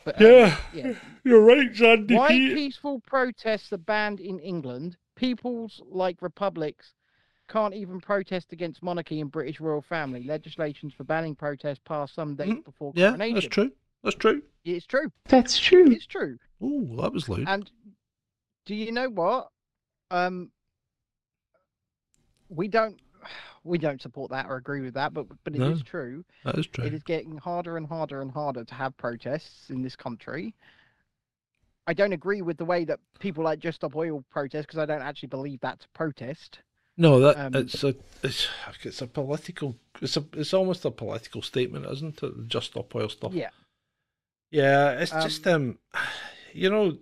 D: But, um,
C: Yeah,
D: yeah.
C: you're right, Sandy.
D: Why peaceful protests are banned in England? Peoples like republics can't even protest against monarchy and British royal family. Legislations for banning protests passed some days
C: Mhm.
D: before
C: Yeah,
D: coronation.
C: that's true. That's true.
D: It's true.
E: That's true.
D: It's true.
C: Oh, that was loud.
D: And do you know what? Um, we don't we don't support that or agree with that, but but it is
C: No.
D: true.
C: that is true.
D: is getting harder and harder and harder to have protests in this country. I don't agree with the way that people like Just Stop Oil protest because I don't actually believe that's a protest.
C: No, that
D: um,
C: it's a it's it's a political it's a it's almost a political statement, isn't it? Just stop oil stuff.
D: Yeah.
C: Yeah, it's just
D: Um,
C: um, you know,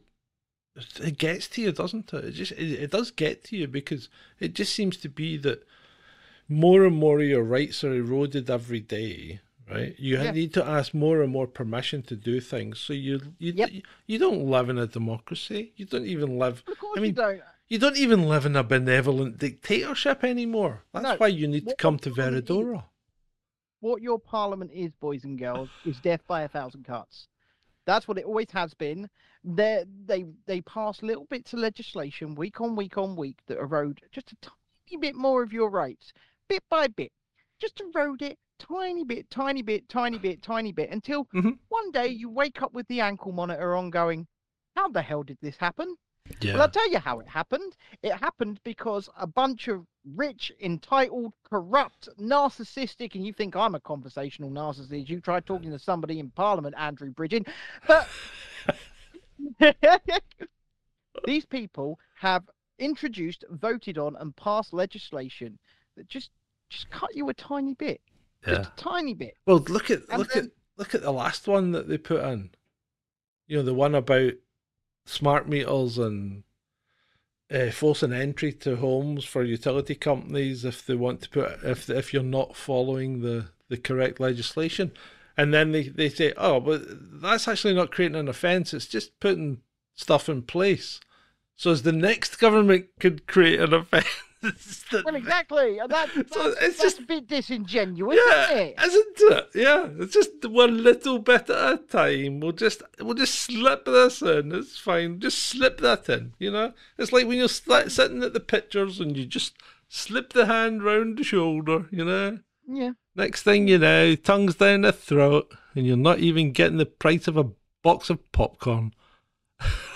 C: it gets to you, doesn't it? It just it, it does get to you because it just seems to be that more and more of your rights are eroded every day. Right, you
D: Yeah.
C: need to ask more and more permission to do things. So you you
D: Yep.
C: you don't live in a democracy. You don't even live.
D: Of course
C: I mean,
D: you don't.
C: you don't even live in a benevolent dictatorship anymore. That's
D: No.
C: why you need to come to Veradora.
D: What your parliament is, boys and girls, is death by a thousand cuts. That's what it always has been. They they they pass little bits of legislation week on week on week that erode just a tiny bit more of your rights, bit by bit. Just erode it tiny bit, tiny bit, tiny bit, tiny bit until
C: Mhm.
D: one day you wake up with the ankle monitor on going, How the hell did this happen?
C: Yeah.
D: Well, I'll tell you how it happened. It happened because a bunch of rich, entitled, corrupt, narcissistic, and you think I'm a conversational narcissist. You tried talking to somebody in Parliament, Andrew Bridgen, but these people have introduced, voted on, and passed legislation that just just cut you a tiny bit,
C: yeah.
D: just a tiny bit.
C: Well, look at
D: And
C: look
D: then-
C: at look at the last one that they put in. You know, the one about smart meters and uh, forcing entry to homes for utility companies if they want to put if if you're not following the the correct legislation, and then they they say, oh, but that's actually not creating an offence. It's just putting stuff in place. So as the next government could create an offence. that-
D: Well, exactly. and That, that's,
C: So it's
D: that's
C: just-
D: a bit disingenuous,
C: yeah,
D: isn't it?
C: isn't it? Yeah, it's just one little bit at a time. We'll just we'll just slip this in. It's fine. Just slip that in. You know, it's like when you're sitting at the pictures and you just slip the hand round the shoulder. You know,
D: Yeah.
C: Next thing you know, tongue's down the throat, and you're not even getting the price of a box of popcorn.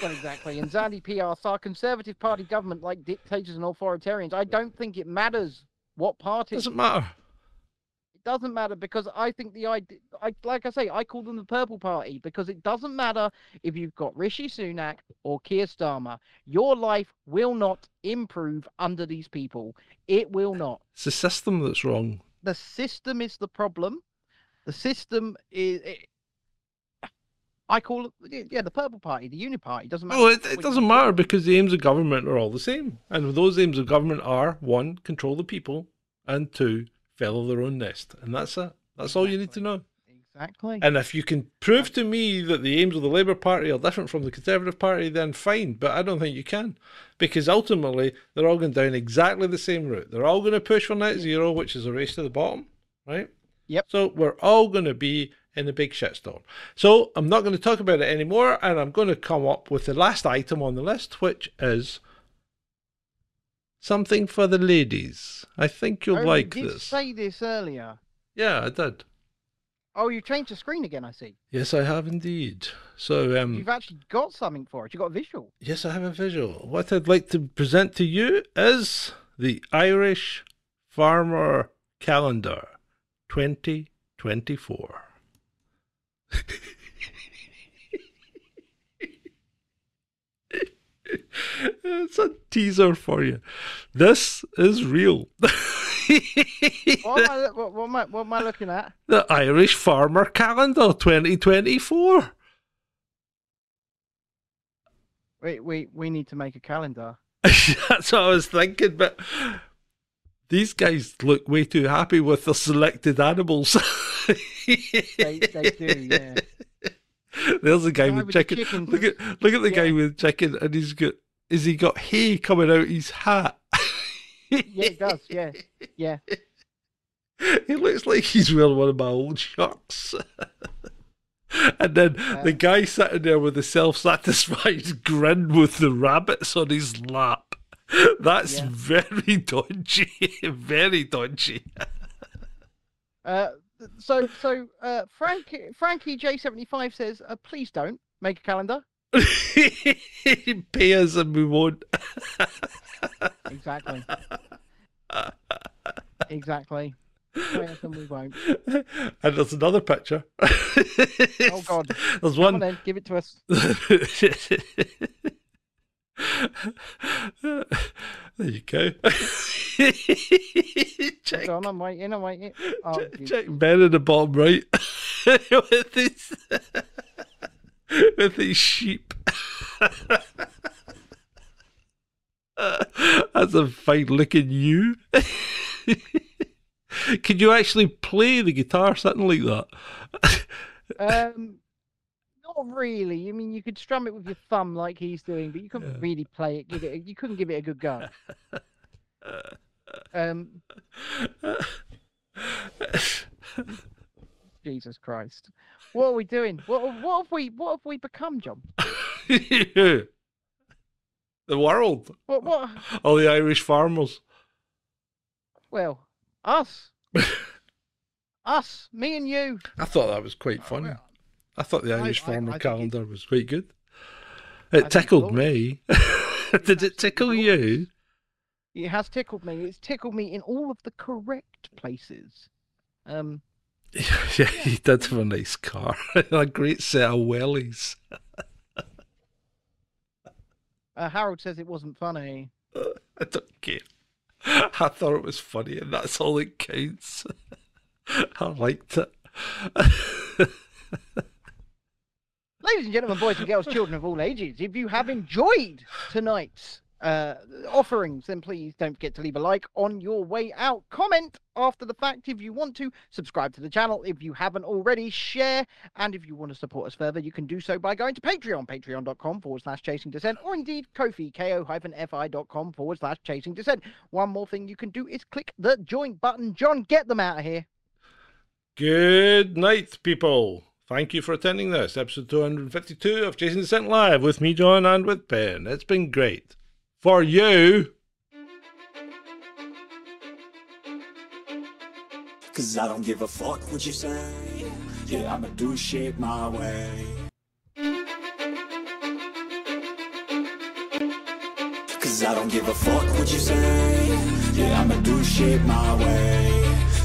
D: Well, exactly. And Zandi PR, our Conservative Party government, like dictators and authoritarians, I don't think it matters what party.
C: It doesn't matter.
D: It doesn't matter because I think the idea, I, like I say, I call them the Purple Party because it doesn't matter if you've got Rishi Sunak or Keir Starmer. Your life will not improve under these people. It will not.
C: It's the system that's wrong.
D: The system is the problem. The system is. It, I call it, yeah, the Purple Party, the Uni Party. Doesn't matter.
C: Oh, it, it doesn't matter because the aims of government are all the same. And those aims of government are one, control the people, and two, feather their own nest. And that's it. That's all you need to know.
D: Exactly.
C: And if you can prove to me that the aims of the Labour Party are different from the Conservative Party, then fine. But I don't think you can. Because ultimately, they're all going down exactly the same route. They're all going to push for net zero, which is a race to the bottom, right?
D: Yep.
C: So we're all going to be in a big shitstorm. So I'm not going to talk about it anymore, and I'm going to come up with the last item on the list, which is something for the ladies. I think you'll
D: Oh,
C: like
D: did
C: this.
D: say this earlier.
C: Yeah, I did.
D: Oh, you changed the screen again. I see.
C: Yes, I have indeed. So, um,
D: You've actually got something for it. You got a visual.
C: Yes, I have a visual. What I'd like to present to you is the Irish Farmer Calendar 2024. it's a teaser for you. This is real.
D: What am, I, what, what, am I, what am I looking at?
C: the Irish Farmer Calendar 2024.
D: Wait, wait. We need to make a calendar.
C: That's what I was thinking, but these guys look way too happy with their selected animals.
D: They, they do. Yeah.
C: There's a guy with
D: with the
C: chicken. Look at look at the guy with chicken, and he's got is he got hay coming out his hat?
D: Yeah, it does. Yeah. Yeah.
C: he looks like he's wearing one of my old shirts. and then the guy sitting there with the self-satisfied grin with the rabbits on his lap. That's
D: Yeah.
C: very dodgy. very dodgy.
D: Uh, so so uh, Frank Frankie J seventy five says, uh, please don't make a calendar.
C: Pay us and we won't.
D: Exactly. exactly. And we won't.
C: And there's another picture.
D: Oh God.
C: There's
D: Come on
C: one.
D: then, give it to us.
C: there you go. check,
D: on, I'm waiting. I'm waiting. Oh,
C: check, check Ben in the bottom right with his with his sheep. That's a fine looking you. Can you actually play the guitar sitting like that?
D: Um, not really. I mean, you could strum it with your thumb like he's doing, but you couldn't
C: Yeah.
D: really play it. Give it. A, you couldn't give it a good go. Um, Jesus Christ, what are we doing? What what have we what have we become, John?
C: the world.
D: What what?
C: All the Irish farmers.
D: Well, us, us, me and you.
C: I thought that was quite funny.
D: well,
C: I thought the Irish
D: I-
C: farmer
D: I think it-
C: calendar was quite good. It tickled me. Did it tickle you?
D: It has tickled me. It's tickled me in all of the correct places. Um,
C: yeah, he did have a nice car and a great set of wellies.
D: uh, Harold says it wasn't funny.
C: I don't care. I thought it was funny, and that's all that counts. I liked it.
D: Ladies and gentlemen, boys and girls, children of all ages, if you have enjoyed tonight's uh, offerings, then please don't forget to leave a like on your way out. Comment after the fact if you want to. Subscribe to the channel if you haven't already. Share. And if you want to support us further, you can do so by going to Patreon, patreon.com forward slash chasing dissent, or indeed Ko-fi, ko-fi.com forward slash chasing dissent. One more thing you can do is click the join button. John, get them out of here.
C: Good night, people. Thank you for attending this episode 252 of Chasing Dissent Live with me, John, and with Ben. It's been great. For you.
A: Cause I don't give a fuck what you say. Yeah, I'ma do shit my way. Cause I don't give a fuck what you say. Yeah, I'ma do shit my way.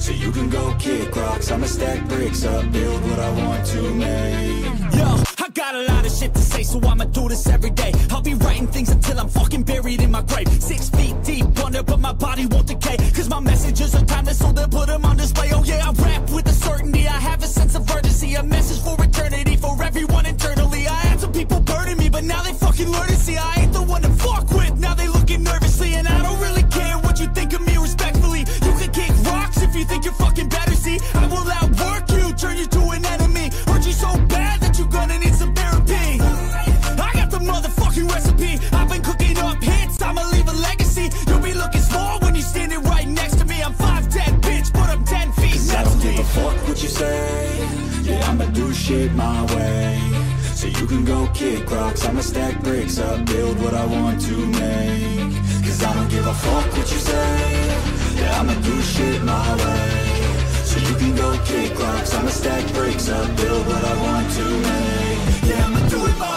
A: So you can go kick rocks, I'ma stack bricks up, build what I want to make.
B: Yo, I got a lot of shit to say, so I'ma do this every day. I'll be writing things until I'm fucking buried in my grave. Six feet deep under, but my body won't decay. Cause my messages are timeless, so they'll put them on display. Oh yeah, I rap with a certainty. I have a sense of urgency, a message for eternity, for everyone internally. I had some people burning me, but now they fucking learn to see I ain't the one to fuck with. Now they looking nervously, and I don't really you think you're fucking better, see? I will outwork you, turn you to an enemy. Hurt you so bad that you're gonna need some therapy. I got the motherfucking recipe. I've been cooking up hits, I'ma leave a legacy. You'll be looking small when you're standing right next to me. I'm 5'10", bitch, but I'm 10 feet
A: Cause I don't give a fuck what you say. Yeah, I'ma do shit my way. So you can go kick rocks, I'ma stack bricks up Build what I want to make. Cause I don't give a fuck what you say. Yeah, I'ma do shit my way. So you can go kick rocks I'ma stack bricks up, build what I want to make. Yeah, I'ma do it my